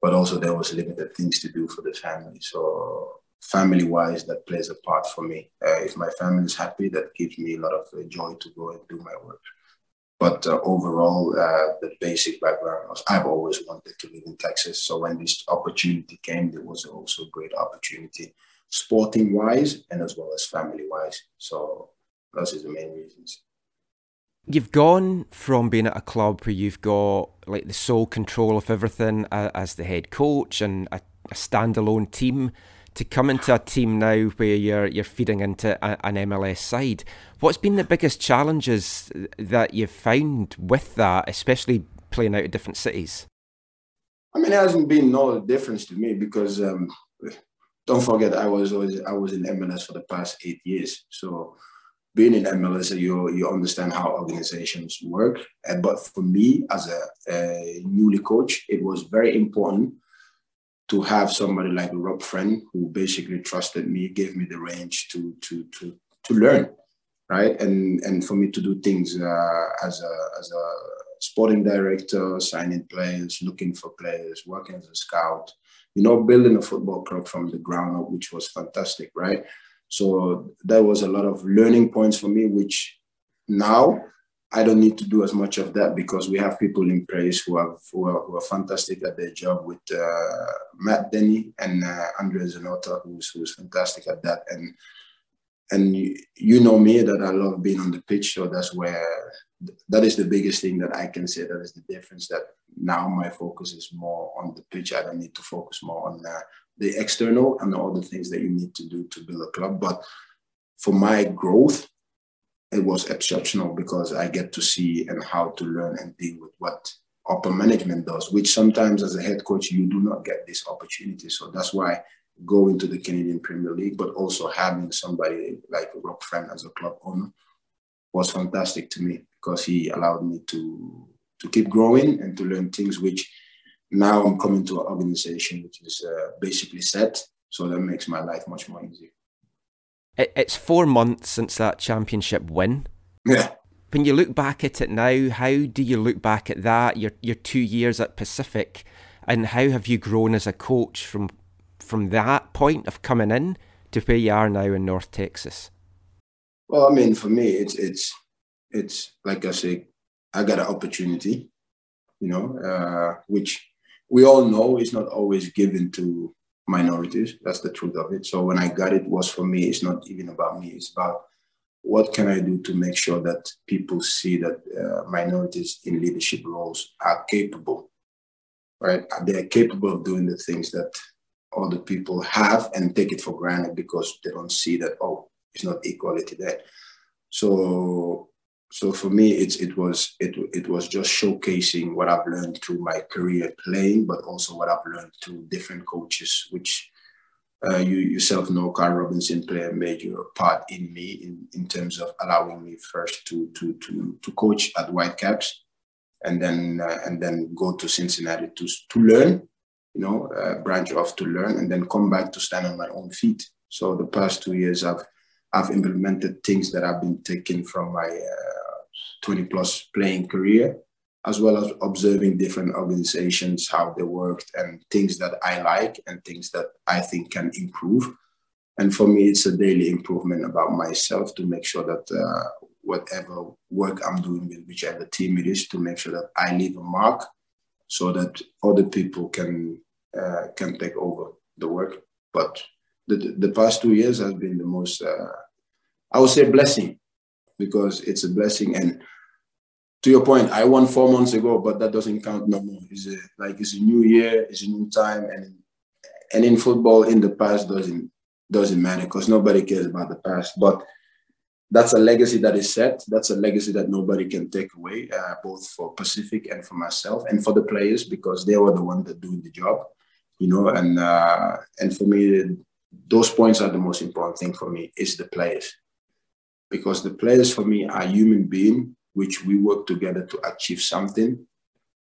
but also there was limited things to do for the family. So family wise that plays a part for me. Uh, if my family is happy, that gives me a lot of uh, joy to go and do my work. But uh, overall, uh, the basic background was I've always wanted to live in Texas. So when this opportunity came, there was also a great opportunity, sporting wise and as well as family wise. So those are the main reasons. You've gone from being at a club where you've got like the sole control of everything uh, as the head coach and a, a standalone team to come into a team now where you're you're feeding into a, an MLS side. What's been the biggest challenges that you've found with that, especially playing out of different cities? I mean, it hasn't been no difference to me because um, don't forget I was always I was in MLS for the past eight years. So being in MLS, you you understand how organizations work. But for me, as a, a newly coach, it was very important to have somebody like Rob Friend who basically trusted me, gave me the range to to to to learn, right? And and for me to do things uh, as a as a sporting director, signing players, looking for players, working as a scout, you know, building a football club from the ground up, which was fantastic, right? So there was a lot of learning points for me, which now I don't need to do as much of that because we have people in place who are who are, who are fantastic at their job with uh, Matt Denny and uh, Andre Zanotta, who's who's fantastic at that. And and you, you know me that I love being on the pitch, so that's where that is the biggest thing that I can say. That is the difference. That now my focus is more on the pitch. I don't need to focus more on uh, the external and all the things that you need to do to build a club. But for my growth, it was exceptional because I get to see and how to learn and deal with what upper management does, which sometimes as a head coach, you do not get this opportunity. So that's why going to the Canadian Premier League, but also having somebody like Rob Friend as a club owner was fantastic to me because he allowed me to to keep growing and to learn things which now I'm coming to an organization which is uh, basically set. So that makes my life much more easy. It's four months since that championship win. Yeah. When you look back at it now, how do you look back at that? Your your two years at Pacific, and how have you grown as a coach from from that point of coming in to where you are now in North Texas? Well, I mean, for me, it's it's it's like I say, I got an opportunity, you know, uh, which we all know is not always given to minorities. That's the truth of it. So when I got it, was for me. It's not even about me. It's about what can I do to make sure that people see that uh, minorities in leadership roles are capable, right? They're capable of doing the things that other people have and take it for granted because they don't see that oh, it's not equality there. So so for me it's it was it it was just showcasing what I've learned through my career playing, but also what I've learned through different coaches, which uh, you yourself know Carl Robinson played a major part in me in, in terms of allowing me first to to to to coach at Whitecaps, and then uh, and then go to Cincinnati to to learn, you know, uh, branch off to learn, and then come back to stand on my own feet. So the past two years I've I've implemented things that I've been taking from my uh, 20 plus playing career, as well as observing different organizations, how they worked, and things that I like and things that I think can improve. And for me, it's a daily improvement about myself to make sure that uh, whatever work I'm doing with whichever team it is, to make sure that I leave a mark so that other people can uh, can take over the work. But the, the past two years has been the most, uh, I would say, blessing because it's a blessing. And to your point, I won four months ago, but that doesn't count no more. It's a, like it's a new year, it's a new time, and and in football, in the past doesn't doesn't matter because nobody cares about the past. But that's a legacy that is set. That's a legacy that nobody can take away, uh, both for Pacific and for myself and for the players because they were the ones that doing the job, you know. And uh, and for me, those points are the most important thing for me is the players because the players for me are human beings which we work together to achieve something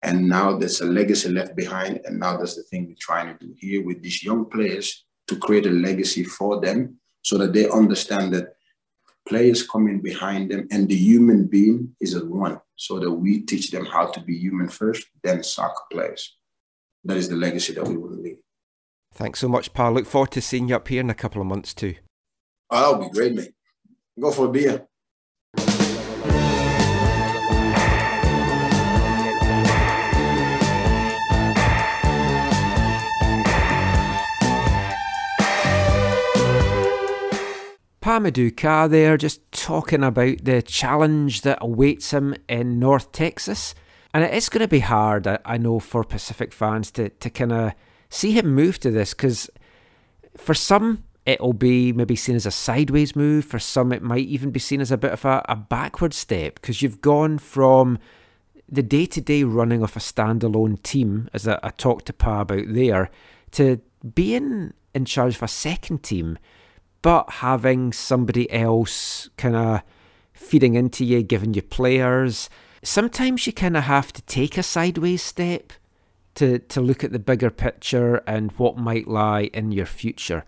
and now there's a legacy left behind and now that's the thing we're trying to do here with these young players to create a legacy for them so that they understand that players coming behind them and the human being is a one so that we teach them how to be human first then soccer players that is the legacy that we will leave Thanks so much, pal. Look forward to seeing you up here in a couple of months too. oh, that'll be great mate go for a beer Pa-Modou Kah there, just talking about the challenge that awaits him in North Texas. And it is going to be hard, I, know, for Pacific fans to, to kind of see him move to this because for some, it'll be maybe seen as a sideways move. For some, it might even be seen as a bit of a, a backward step because you've gone from the day to day running of a standalone team, as I, I talked to Pa about there, to being in charge of a second team but having somebody else kind of feeding into you, giving you players. Sometimes you kind of have to take a sideways step to, to look at the bigger picture and what might lie in your future.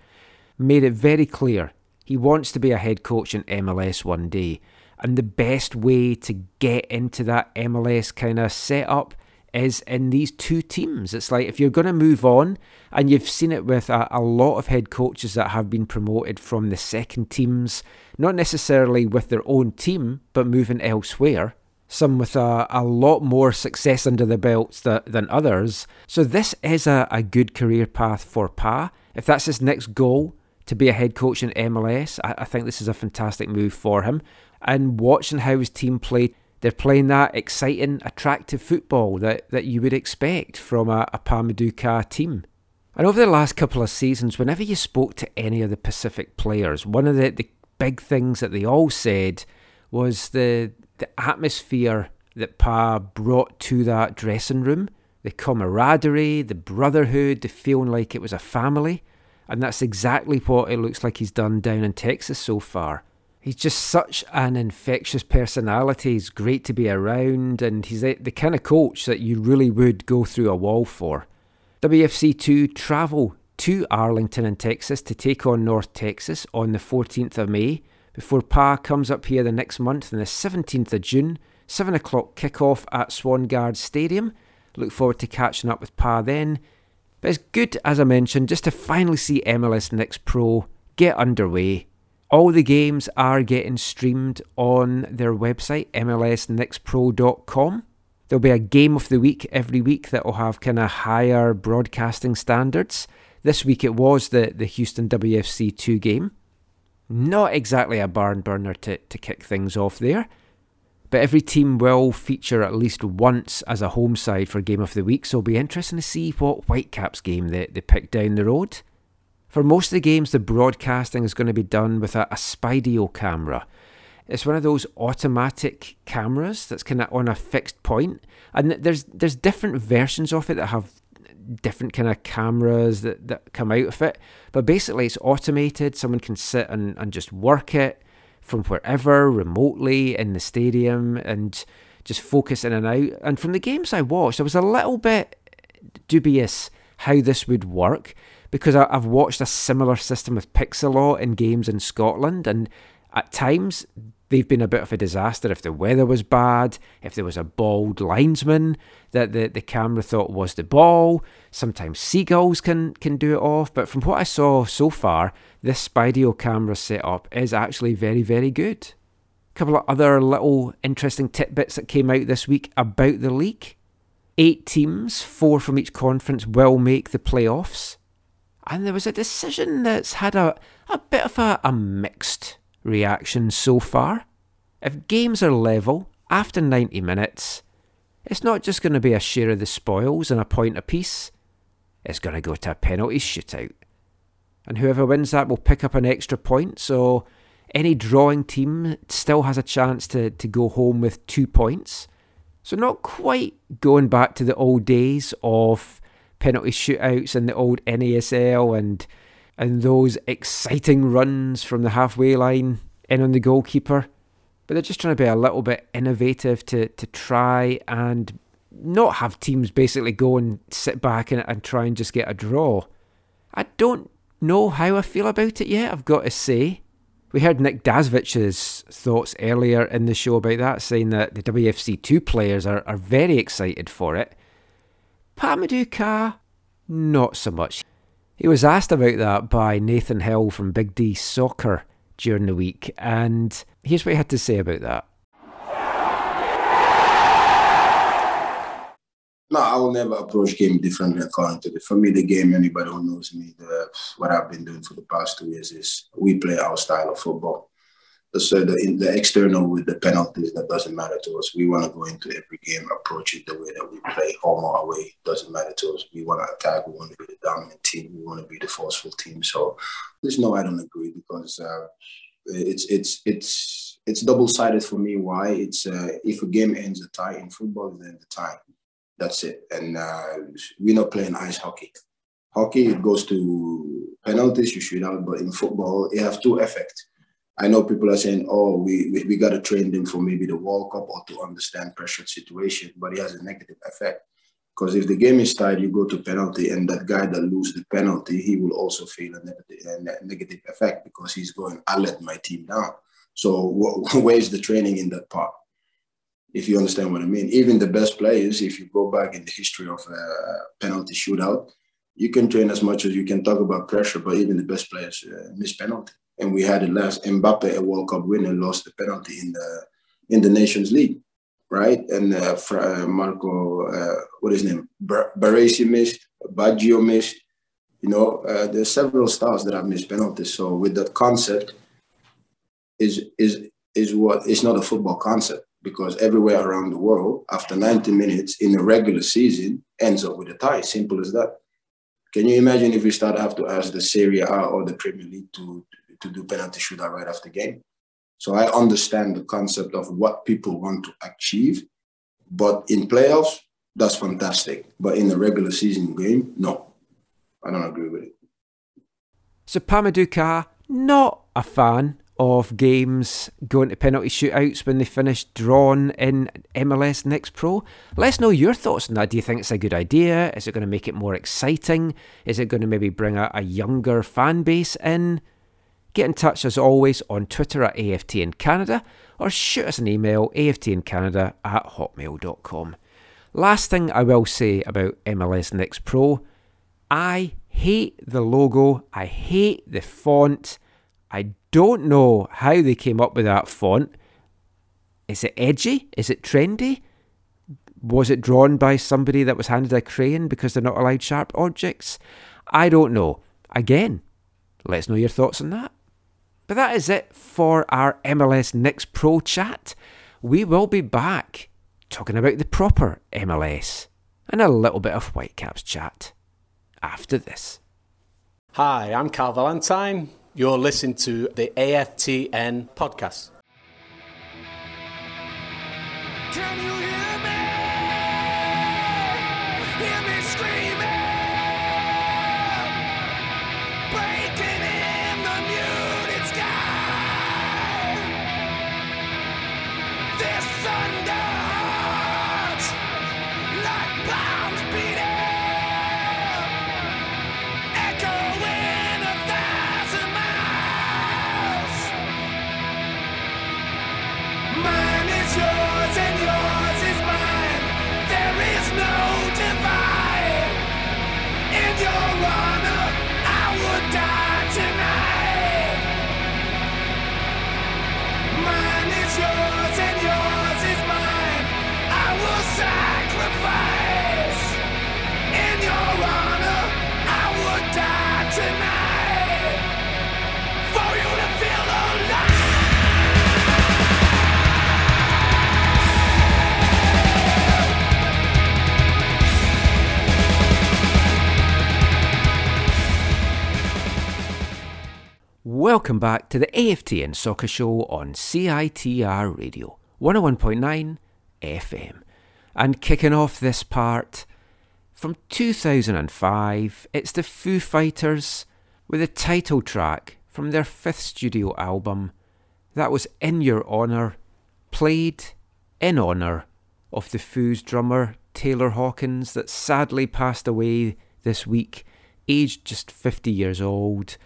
Made it very clear he wants to be a head coach in MLS one day. And the best way to get into that MLS kind of setup is in these two teams. It's like if you're going to move on, and you've seen it with a, a, lot of head coaches that have been promoted from the second teams, not necessarily with their own team, but moving elsewhere. some with a, a lot more success under the belts tha- than others. So this is a, a good career path for Pa. If that's his next goal, to be a head coach in MLS, I, I think this is a fantastic move for him. And watching how his team play, they're playing that exciting, attractive football that, that you would expect from a, a Pa-Modou Kah team. And over the last couple of seasons, whenever you spoke to any of the Pacific players, one of the, the big things that they all said was the the atmosphere that Pa brought to that dressing room, the camaraderie, the brotherhood, the feeling like it was a family. And that's exactly what it looks like he's done down in Texas so far. He's just such an infectious personality. He's great to be around, and he's the, kind of coach that you really would go through a wall for. WFC2 travel to Arlington in Texas to take on North Texas on the 14th of May before Pa comes up here the next month on the 17th of June, 7 o'clock kickoff at Swangard Stadium. Look forward to catching up with Pa then. But it's good, as I mentioned, just to finally see MLS Next Pro get underway. All the games are getting streamed on their website, mlsnextpro.com. There'll be a game of the week every week that will have kind of higher broadcasting standards. This week it was the, the Houston WFC 2 game. Not exactly a barn burner to, to kick things off there. But every team will feature at least once as a home side for Game of the Week, so it'll be interesting to see what Whitecaps game they, they pick down the road. For most of the games, the broadcasting is going to be done with a, a Spiideo camera. It's one of those automatic cameras that's kind of on a fixed point, and there's there's different versions of it that have different kind of cameras that, that come out of it. But basically, it's automated. Someone can sit and, and just work it from wherever, remotely in the stadium, and just focus in and out. And from the games I watched, I was a little bit dubious how this would work because I, I've watched a similar system with Pixellot in games in Scotland, and at times they've been a bit of a disaster. If the weather was bad, if there was a bald linesman that the, the camera thought was the ball, sometimes seagulls can, can do it off. But from what I saw so far, this Spiideo camera setup is actually very, very good. A couple of other little interesting tidbits that came out this week about the league. Eight teams, four from each conference, will make the playoffs. And there was a decision that's had a, a bit of a, a mixed reaction so far. If games are level after 90 minutes, it's not just going to be a share of the spoils and a point apiece. It's going to go to a penalty shootout. And whoever wins that will pick up an extra point, so any drawing team still has a chance to, to go home with two points. So, not quite going back to the old days of penalty shootouts and the old NASL and and those exciting runs from the halfway line in on the goalkeeper. But they're just trying to be a little bit innovative to, to try and not have teams basically go and sit back and, and try and just get a draw. I don't know how I feel about it yet, I've got to say. We heard Nick Dasovic's thoughts earlier in the show about that, saying that the WFC2 players are, are very excited for it. Pa-Modou Kah, not so much. He was asked about that by Nathan Hill from Big D Soccer during the week, and here's what he had to say about that. No, I will never approach game differently according to the. For me, the game, anybody who knows me, the, what I've been doing for the past two years is we play our style of football. So the, in the external with the penalties, that doesn't matter to us. We want to go into every game, approach it the way that we play, home or away. Doesn't matter to us. We want to attack. We want to be the dominant team. We want to be the forceful team. So there's no, I don't agree because uh, it's it's it's it's double sided for me. Why? It's uh, if a game ends a tie in football, then the tie. That's it. And uh, we're not playing ice hockey. Hockey it goes to penalties, you shoot out, but in football it have two effects I know people are saying, oh, we, we, we got to train them for maybe the World Cup or to understand pressure situation, but it has a negative effect. Because if the game is tied, you go to penalty, and that guy that loses the penalty, he will also feel a negative, a negative effect because he's going, I let my team down. So where's the training in that part? If you understand what I mean, even the best players, if you go back in the history of a penalty shootout, you can train as much as you can talk about pressure, but even the best players uh, miss penalty and we had it last. Mbappe, a World Cup winner, lost the penalty in the in the Nations League, right? And uh, Fra- uh, Marco, uh, what is his name? Bar- Baresi missed, Baggio missed. You know, uh, there's several stars that have missed penalties. So with that concept, is is is what it's not a football concept because everywhere around the world, after 90 minutes in a regular season, ends up with a tie. Simple as that. Can you imagine if we start have to ask the Serie A or the Premier League to to do penalty shootout right after game? So I understand the concept of what people want to achieve, but in playoffs, that's fantastic. But in a regular season game, no, I don't agree with it. So Pa-Modou Kah, not a fan of games going to penalty shootouts when they finish drawn in MLS Next Pro. Let's know your thoughts on that. Do you think it's a good idea? Is it going to make it more exciting? Is it going to maybe bring a, a younger fan base in? Get in touch as always on Twitter at AFT in Canada or shoot us an email aftincanada at hotmail.com. Last thing I will say about MLS Next Pro I hate the logo, I hate the font. I don't know how they came up with that font. Is it edgy? Is it trendy? Was it drawn by somebody that was handed a crayon because they're not allowed sharp objects? I don't know. Again, let's know your thoughts on that. But that is it for our MLS Next Pro chat. We will be back talking about the proper MLS and a little bit of Whitecaps chat after this. Hi, I'm Carl Valentine. You're listening to the AFTN podcast. Can you? Hear Welcome back to the AFTN Soccer Show on CITR Radio 101.9 FM. And kicking off this part from 2005, it's the Foo Fighters with a title track from their fifth studio album that was In Your Honour, played in honour of the Foo's drummer Taylor Hawkins that sadly passed away this week, aged just 50 years old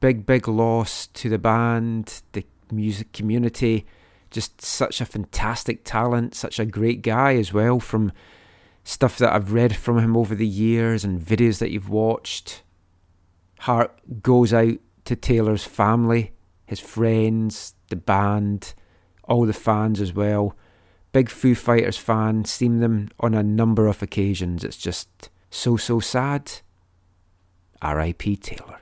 big, big loss to the band, the music community. Just such a fantastic talent, such a great guy as well, from stuff that I've read from him over the years and videos that you've watched. Heart goes out to Taylor's family, his friends, the band, all the fans as well. Big Foo Fighters fan, seen them on a number of occasions. It's just so, so sad. R.I.P. Taylor.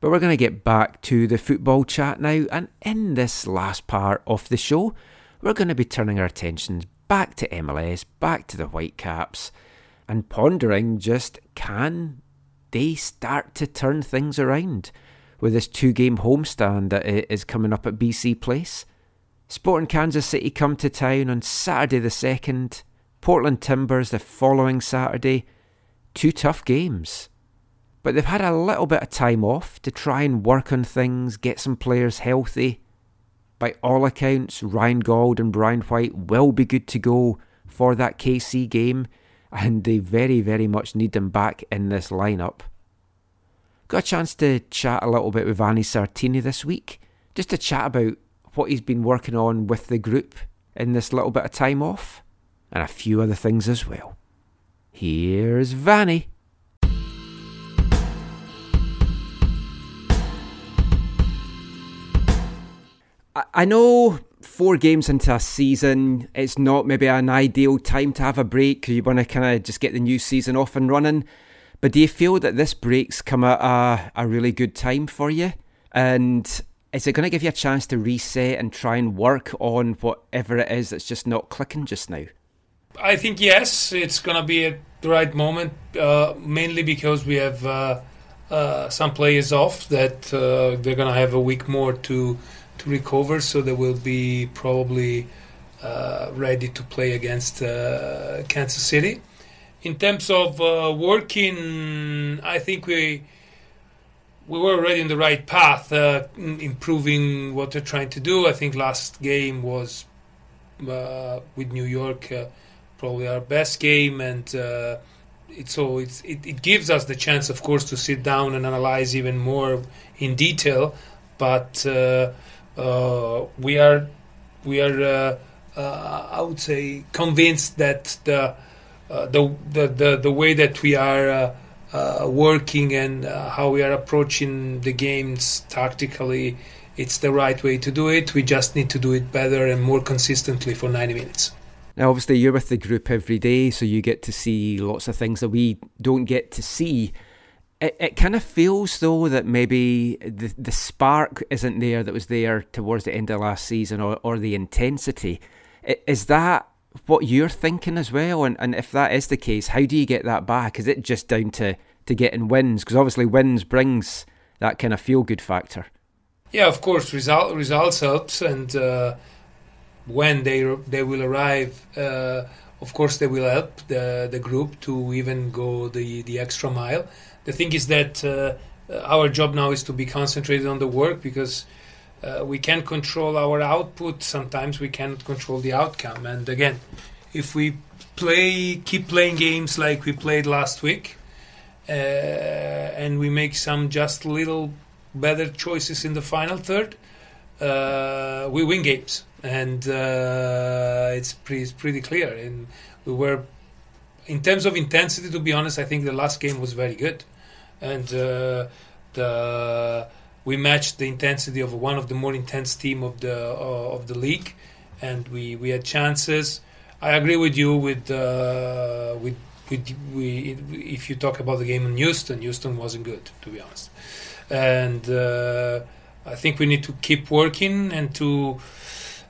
But we're going to get back to the football chat now, and in this last part of the show, we're going to be turning our attentions back to MLS, back to the Whitecaps, and pondering just can they start to turn things around with this two game homestand that is coming up at BC Place? Sporting Kansas City come to town on Saturday the 2nd, Portland Timbers the following Saturday. Two tough games but they've had a little bit of time off to try and work on things, get some players healthy. By all accounts, Ryan Gauld and Brian White will be good to go for that KC game, and they very, very much need them back in this lineup. Got a chance to chat a little bit with Vanni Sartini this week, just to chat about what he's been working on with the group in this little bit of time off, and a few other things as well. Here's Vanni. I- know four games into a season, it's not maybe an ideal time to have a break. You want to kind of just get the new season off and running. But do you feel that this break's come at a, a really good time for you? And is it going to give you a chance to reset and try and work on whatever it is that's just not clicking just now? I think yes, it's gonna be at the right moment, uh, mainly because we have uh, uh, some players off that uh, they're gonna have a week more to to recover, so they will be probably uh, ready to play against uh, Kansas City. In terms of uh, working, I think we we were already in the right path, uh, improving what we're trying to do. I think last game was uh, with New York uh, probably our best game, and uh, it, so it, it gives us the chance, of course, to sit down and analyze even more in detail. But uh, we are we are uh, uh, I would say convinced that the uh, the, the the the way that we are. Uh, uh, working and uh, how we are approaching the games tactically, it's the right way to do it. We just need to do it better and more consistently for 90 minutes. Now, obviously, you're with the group every day, so you get to see lots of things that we don't get to see. It, it kind of feels, though, that maybe the, the spark isn't there that was there towards the end of last season or, or the intensity. Is that what you're thinking as well? And, and if that is the case, how do you get that back? Is it just down to, to getting wins? Because obviously, wins brings that kind of feel good factor. Yeah, of course, result, results helps, and uh, when they they will arrive, uh, of course, they will help the the group to even go the the extra mile. The thing is that uh, our job now is to be concentrated on the work because uh, we can control our output. Sometimes we cannot control the outcome. And again, if we play, keep playing games like we played last week, uh, and we make some just little better choices in the final third, uh, we win games, and uh, it's pretty, it's pretty clear. And we were, in terms of intensity, to be honest, I think the last game was very good, and uh, the we matched the intensity of one of the more intense team of the uh, of the league, and we, we had chances. I agree with you with uh, with with we if you talk about the game in Houston, Houston wasn't good to be honest, and uh, I think we need to keep working and to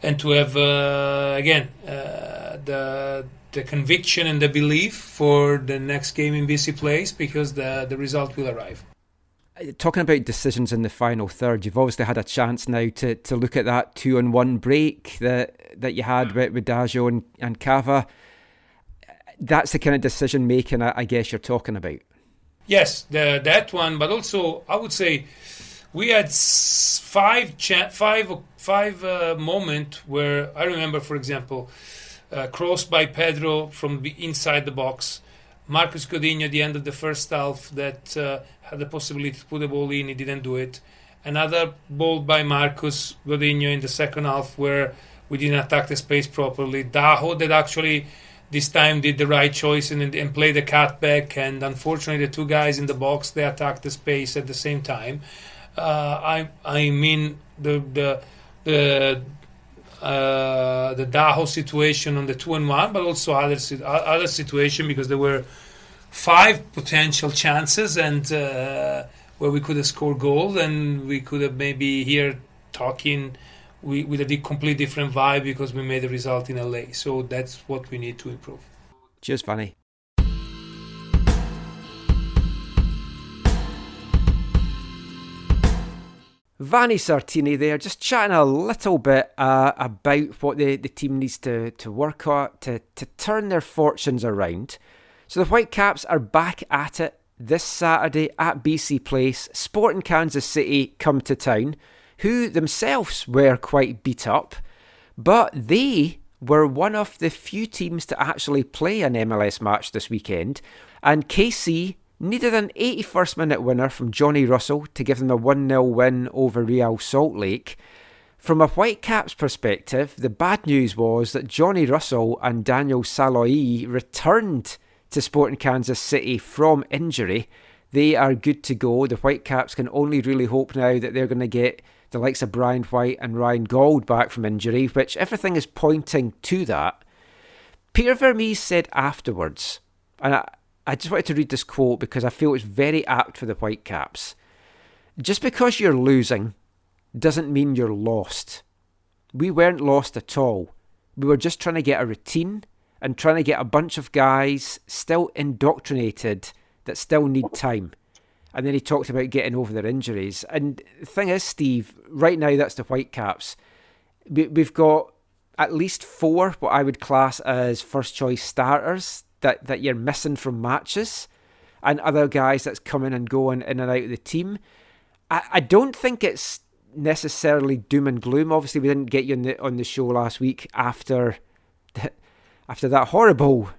and to have uh, again uh, the the conviction and the belief for the next game in BC Place because the the result will arrive. Talking about decisions in the final third, you've obviously had a chance now to, to look at that two on one break that that you had with, with Dajo and, and Cava. That's the kind of decision making I, I guess you're talking about. Yes, the, that one, but also I would say we had five cha- five five uh, moment where I remember, for example, uh, crossed by Pedro from the inside the box, Marcus Godinho at the end of the first half that uh, had the possibility to put the ball in, he didn't do it. Another ball by Marcus Godinho in the second half where we didn't attack the space properly. Daho that actually this time did the right choice and, and played the cutback. And unfortunately, the two guys in the box they attacked the space at the same time. Uh, I I mean the the the uh, the Daho situation on the two and one, but also other other situation because there were five potential chances and uh, where we could have scored goal and we could have maybe here talking we, with a di- complete different vibe because we made the result in LA. So that's what we need to improve. Cheers, Vanni. Vanni Sartini there, just chatting a little bit uh, about what the, the team needs to, to work on to, to turn their fortunes around. So the Whitecaps are back at it this Saturday at BC Place. Sporting Kansas City come to town, who themselves were quite beat up, but they were one of the few teams to actually play an MLS match this weekend, and KC needed an 81st minute winner from Johnny Russell to give them a 1 0 win over Real Salt Lake. From a Whitecaps perspective, the bad news was that Johnny Russell and Daniel Salloi returned to Sporting Kansas City from injury. They are good to go. The Whitecaps can only really hope now that they're going to get the likes of Brian White and Ryan Gauld back from injury, which everything is pointing to that. Peter Vermes said afterwards, and I, I just wanted to read this quote because I feel it's very apt for the Whitecaps. Just because you're losing doesn't mean you're lost. We weren't lost at all. We were just trying to get a routine and trying to get a bunch of guys still indoctrinated that still need time. And then he talked about getting over their injuries. And the thing is, Steve, right now that's the Whitecaps. We, we've got at least four what I would class as first choice starters that, that you're missing from matches, and other guys that's coming and going in and out of the team. I, I don't think it's necessarily doom and gloom. Obviously, we didn't get you on the on the show last week after the, after that horrible.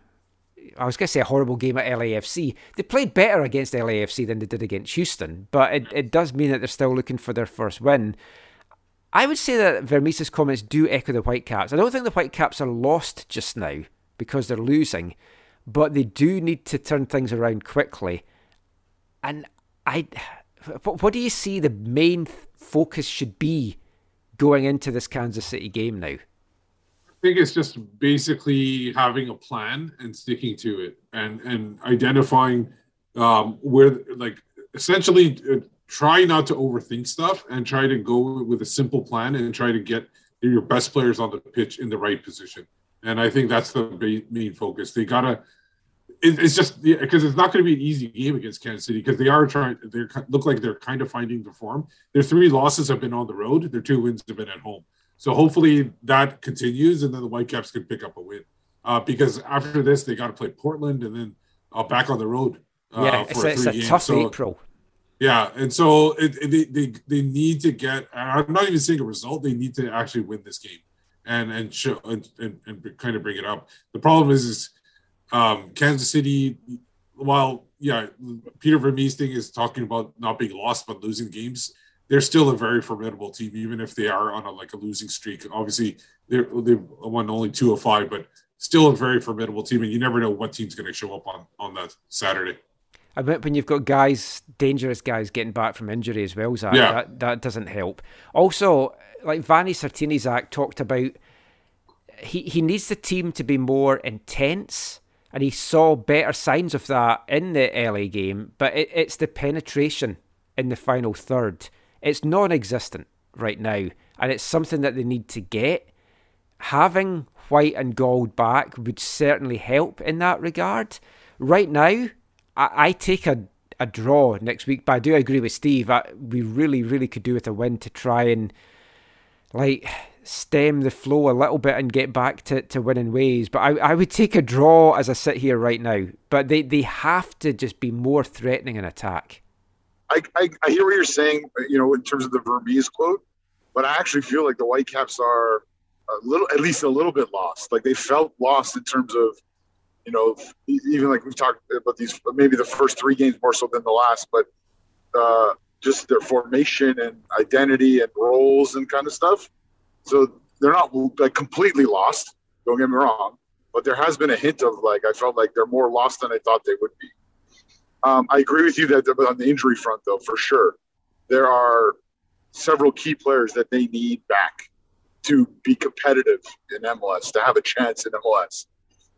I was going to say a horrible game at LAFC. They played better against LAFC than they did against Houston, but it, it does mean that they're still looking for their first win. I would say that Vermes' comments do echo the Whitecaps. I don't think the Whitecaps are lost just now because they're losing, but they do need to turn things around quickly. And I, what do you see the main focus should be going into this Kansas City game now? I think it's just basically having a plan and sticking to it, and and identifying um, where like essentially uh, try not to overthink stuff and try to go with a simple plan and try to get your best players on the pitch in the right position. And I think that's the main focus. They gotta. it's just because it's not going to be an easy game against Kansas City because they are trying. They look like they're kind of finding the form. Their three losses have been on the road. Their two wins have been at home. So hopefully that continues, and then the Whitecaps can pick up a win. Uh, because after this, they got to play Portland, and then uh, back on the road. Uh, yeah, it's, a, it's a tough so, April. Yeah, and so it, it, they, they they need to get. I'm not even saying a result. They need to actually win this game, and and show and, and, and kind of bring it up. The problem is, is um, Kansas City. While yeah, Peter Vermes thing is talking about not being lost but losing games they're still a very formidable team, even if they are on a like a losing streak. Obviously, they're they've won only two of five, but still a very formidable team, and you never know what team's going to show up on on that Saturday. I mean, when you've got guys, dangerous guys, getting back from injury as well, Zach, yeah. that, that doesn't help. Also, like Vanni Sartini, Zach talked about, he, he needs the team to be more intense, and he saw better signs of that in the LA game, but it, it's the penetration in the final third it's non existent right now, and it's something that they need to get. Having White and Gauld back would certainly help in that regard. Right now, I, I take a, a draw next week, but I do agree with Steve. I, we really, really could do with a win to try and like stem the flow a little bit and get back to, to winning ways. But I, I would take a draw as I sit here right now. But they, they have to just be more threatening in attack. I, I, I hear what you're saying, uh, you know, in terms of the Vermes quote, but I actually feel like the Whitecaps are a little, at least a little bit lost. Like they felt lost in terms of, you know, even like we've talked about these, maybe the first three games more so than the last, but uh, just their formation and identity and roles and kind of stuff. So they're not like completely lost. Don't get me wrong, but there has been a hint of like I felt like they're more lost than I thought they would be. Um, I agree with you that on the injury front, though, for sure, there are several key players that they need back to be competitive in MLS, to have a chance in MLS.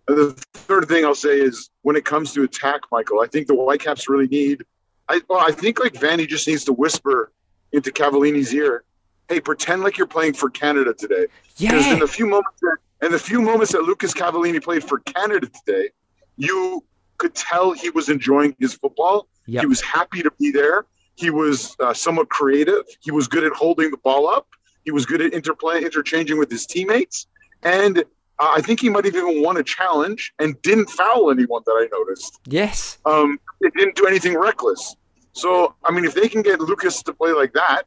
And the third thing I'll say is when it comes to attack, Michael, I think the Whitecaps really need. I well, I think like Vanni just needs to whisper into Cavallini's ear, "Hey, pretend like you're playing for Canada today." Yeah. Because in the few moments that, in the few moments that Lucas Cavallini played for Canada today, you could tell he was enjoying his football. Yep. He was happy to be there. He was uh, somewhat creative. He was good at holding the ball up. He was good at interplay, interchanging with his teammates. And I think he might have even won a challenge and didn't foul anyone that I noticed. Yes. Um, it didn't do anything reckless. So, I mean, if they can get Lucas to play like that,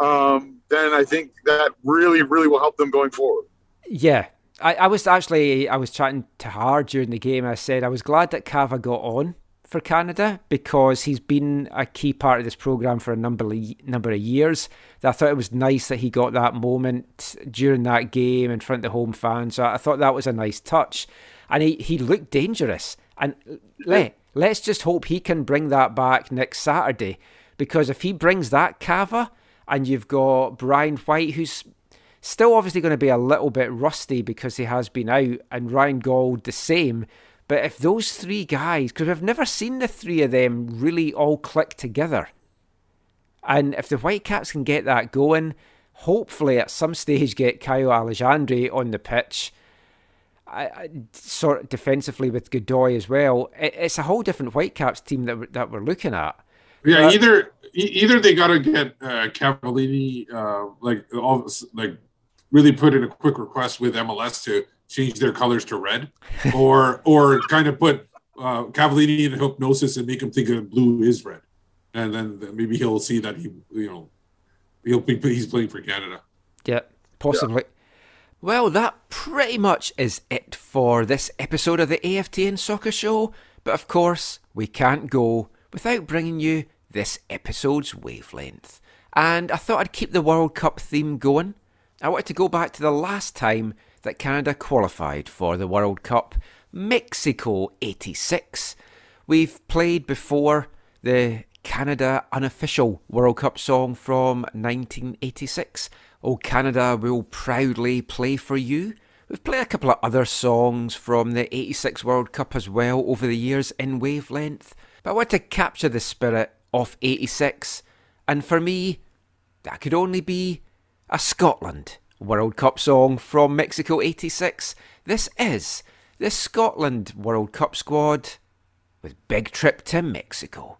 um, then I think that really, really will help them going forward. Yeah, I, I was actually I was chatting to her during the game. I said I was glad that Cava got on for Canada because he's been a key part of this program for a number of, number of years. I thought it was nice that he got that moment during that game in front of the home fans. So I thought that was a nice touch, and he, he looked dangerous. And let Let's just hope he can bring that back next Saturday. Because if he brings that Cava, and you've got Brian White, who's still obviously going to be a little bit rusty because he has been out, and Ryan Gauld the same. But if those three guys, because we've never seen the three of them really all click together, and if the Whitecaps can get that going, hopefully at some stage get Kyle Alexandre on the pitch, I, I, sort of defensively with Godoy as well. It, it's a whole different Whitecaps team that we're, that we're looking at. Yeah, either either they got to get uh, Cavallini uh, like all like really put in a quick request with MLS to change their colors to red, or or kind of put uh, Cavallini in hypnosis and make him think that blue is red, and then maybe he'll see that he you know he'll be he's playing for Canada. Yeah, possibly. Well, that pretty much is it for this episode of the AFTN Soccer Show. But of course, we can't go without bringing you this episode's wavelength. And I thought I'd keep the World Cup theme going. I wanted to go back to the last time that Canada qualified for the World Cup, Mexico 86. We've played before the Canada unofficial World Cup song from 1986. Oh, Canada will proudly play for you. We've played a couple of other songs from the 86 World Cup as well over the years in wavelength, but I want to capture the spirit of 86, and for me, that could only be a Scotland World Cup song from Mexico 86. This is the Scotland World Cup squad with Big Trip to Mexico.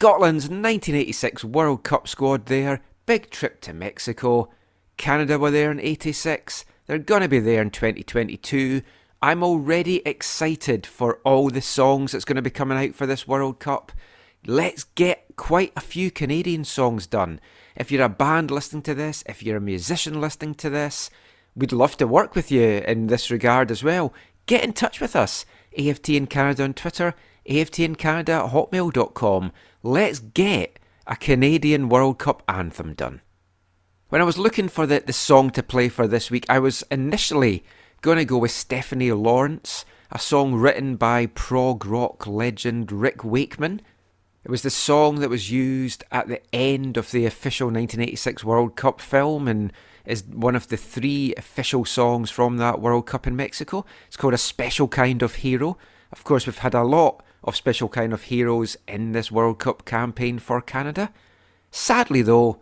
Scotland's 1986 World Cup squad there, big trip to Mexico. Canada were there in 86, they're going to be there in 2022, I'm already excited for all the songs that's going to be coming out for this World Cup. Let's get quite a few Canadian songs done. If you're a band listening to this, if you're a musician listening to this, we'd love to work with you in this regard as well. Get in touch with us. AFT in Canada on Twitter, AFT in Canada at hotmail.com. Let's get a Canadian World Cup anthem done. When I was looking for the, the song to play for this week, I was initially going to go with Stephanie Lawrence, a song written by prog rock legend Rick Wakeman. It was the song that was used at the end of the official 1986 World Cup film and is one of the three official songs from that World Cup in Mexico. It's called A Special Kind of Hero. Of course, we've had a lot of special kind of heroes in this World Cup campaign for Canada. Sadly, though,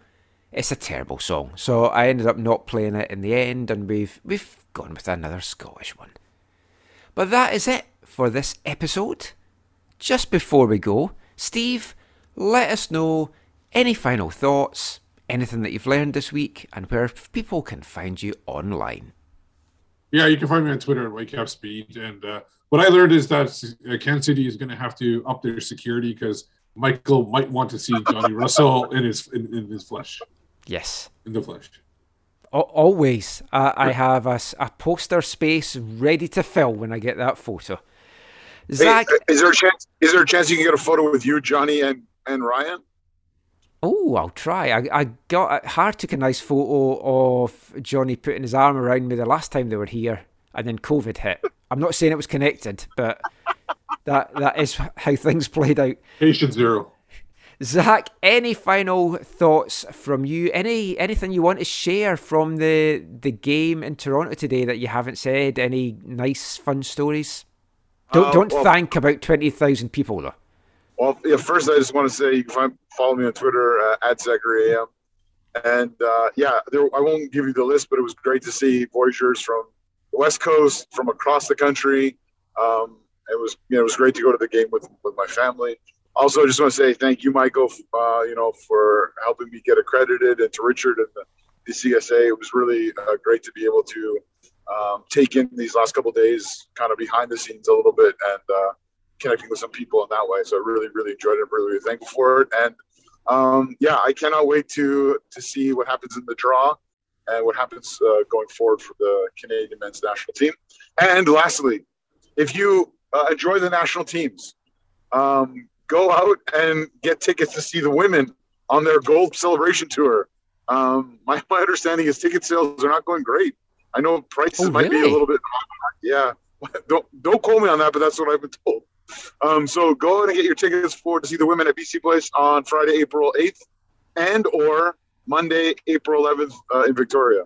it's a terrible song, so I ended up not playing it in the end, and we've we've gone with another Scottish one. But that is it for this episode. Just before we go, Steve, let us know any final thoughts, anything that you've learned this week, and where people can find you online. Yeah, you can find me on Twitter at Whitecap Speed. And uh, what I learned is that uh, Kansas City is going to have to up their security because Michael might want to see Johnny Russell in his in, in his flesh. Yes. In the flesh. Al- Always, I, I have a poster space ready to fill when I get that photo. Hey, Zach, is there a chance? Is there a chance you can get a photo with you, Johnny, and and Ryan? oh, I'll try. I, I got Hart took a nice photo of Johnny putting his arm around me the last time they were here, and then COVID hit. I'm not saying it was connected, but that that is how things played out. Patient zero. Zach, any final thoughts from you? Any anything you want to share from the the game in Toronto today that you haven't said? Any nice fun stories? Don't Uh, don't well- thank about twenty thousand people though. Well, yeah, first I just want to say you can find, follow me on Twitter uh, at Zachary AM. And uh, yeah, there, I won't give you the list, but it was great to see Voyageurs from the West Coast, from across the country. Um, it was you know it was great to go to the game with with my family. Also, I just want to say thank you, Michael. Uh, you know for helping me get accredited, and to Richard and the, CSA. It was really uh, great to be able to um, take in these last couple days, kind of behind the scenes a little bit, and uh, connecting with some people in that way. So I really, really enjoyed it. I'm really, really thankful for it. And um, yeah, I cannot wait to to see what happens in the draw and what happens uh, going forward for the Canadian men's national team. And lastly, if you uh, enjoy the national teams, um, go out and get tickets to see the women on their gold celebration tour. Um, my, my understanding is ticket sales are not going great. I know prices Oh, might be a little bit, yeah. Don't don't quote me on that, but that's what I've been told. Um, so go and get your tickets for to see the women at BC Place on Friday, April eighth, and or Monday, April eleventh uh, in Victoria.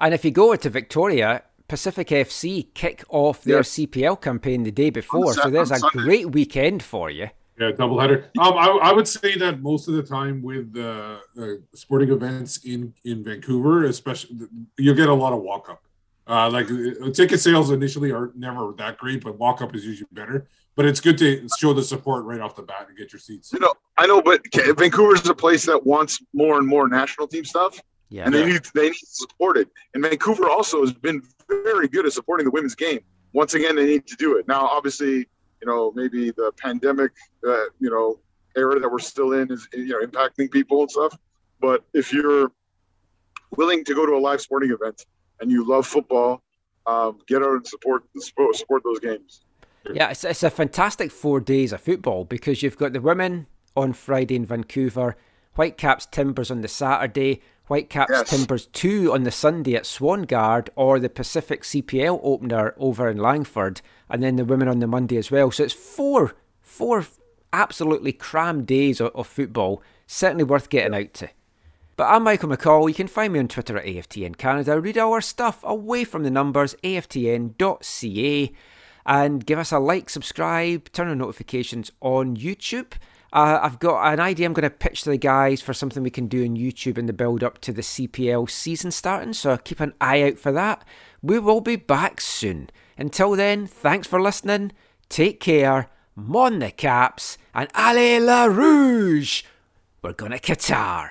And if you go to Victoria, Pacific FC kick off their Yes. CPL campaign the day before, Sun- so there's a Sunday. great weekend for you. Yeah, doubleheader. Um, I, I would say that most of the time with uh, uh, sporting events in in Vancouver, especially, you'll get a lot of walk up. Uh, like uh, ticket sales initially are never that great, but walk up is usually better. But it's good to show the support right off the bat and get your seats. You know, I know, but Ca- Vancouver is a place that wants more and more national team stuff, Yeah. and they need they need to support it. And Vancouver also has been very good at supporting the women's game. Once again, they need to do it now. Obviously, you know, maybe the pandemic, uh, you know, era that we're still in is you know impacting people and stuff. But if you're willing to go to a live sporting event and you love football, um, get out and support support support those games. Yeah, it's, it's a fantastic four days of football because you've got the women on Friday in Vancouver, Whitecaps Timbers on the Saturday, Whitecaps Yes. Timbers 2 on the Sunday at Swangard, or the Pacific CPL opener over in Langford, and then the women on the Monday as well. So it's four, four absolutely crammed days of, of football. Certainly worth getting out to. But I'm Michael McColl. You can find me on Twitter at AFTN Canada. Read our stuff away from the numbers, aftn.ca, and give us a like, subscribe, turn on notifications on YouTube. Uh, I've got an idea I'm going to pitch to the guys for something we can do on YouTube in the build up to the CPL season starting, so keep an eye out for that. We will be back soon. Until then, thanks for listening, take care, mon the caps, and allez la rouge! We're going to Qatar.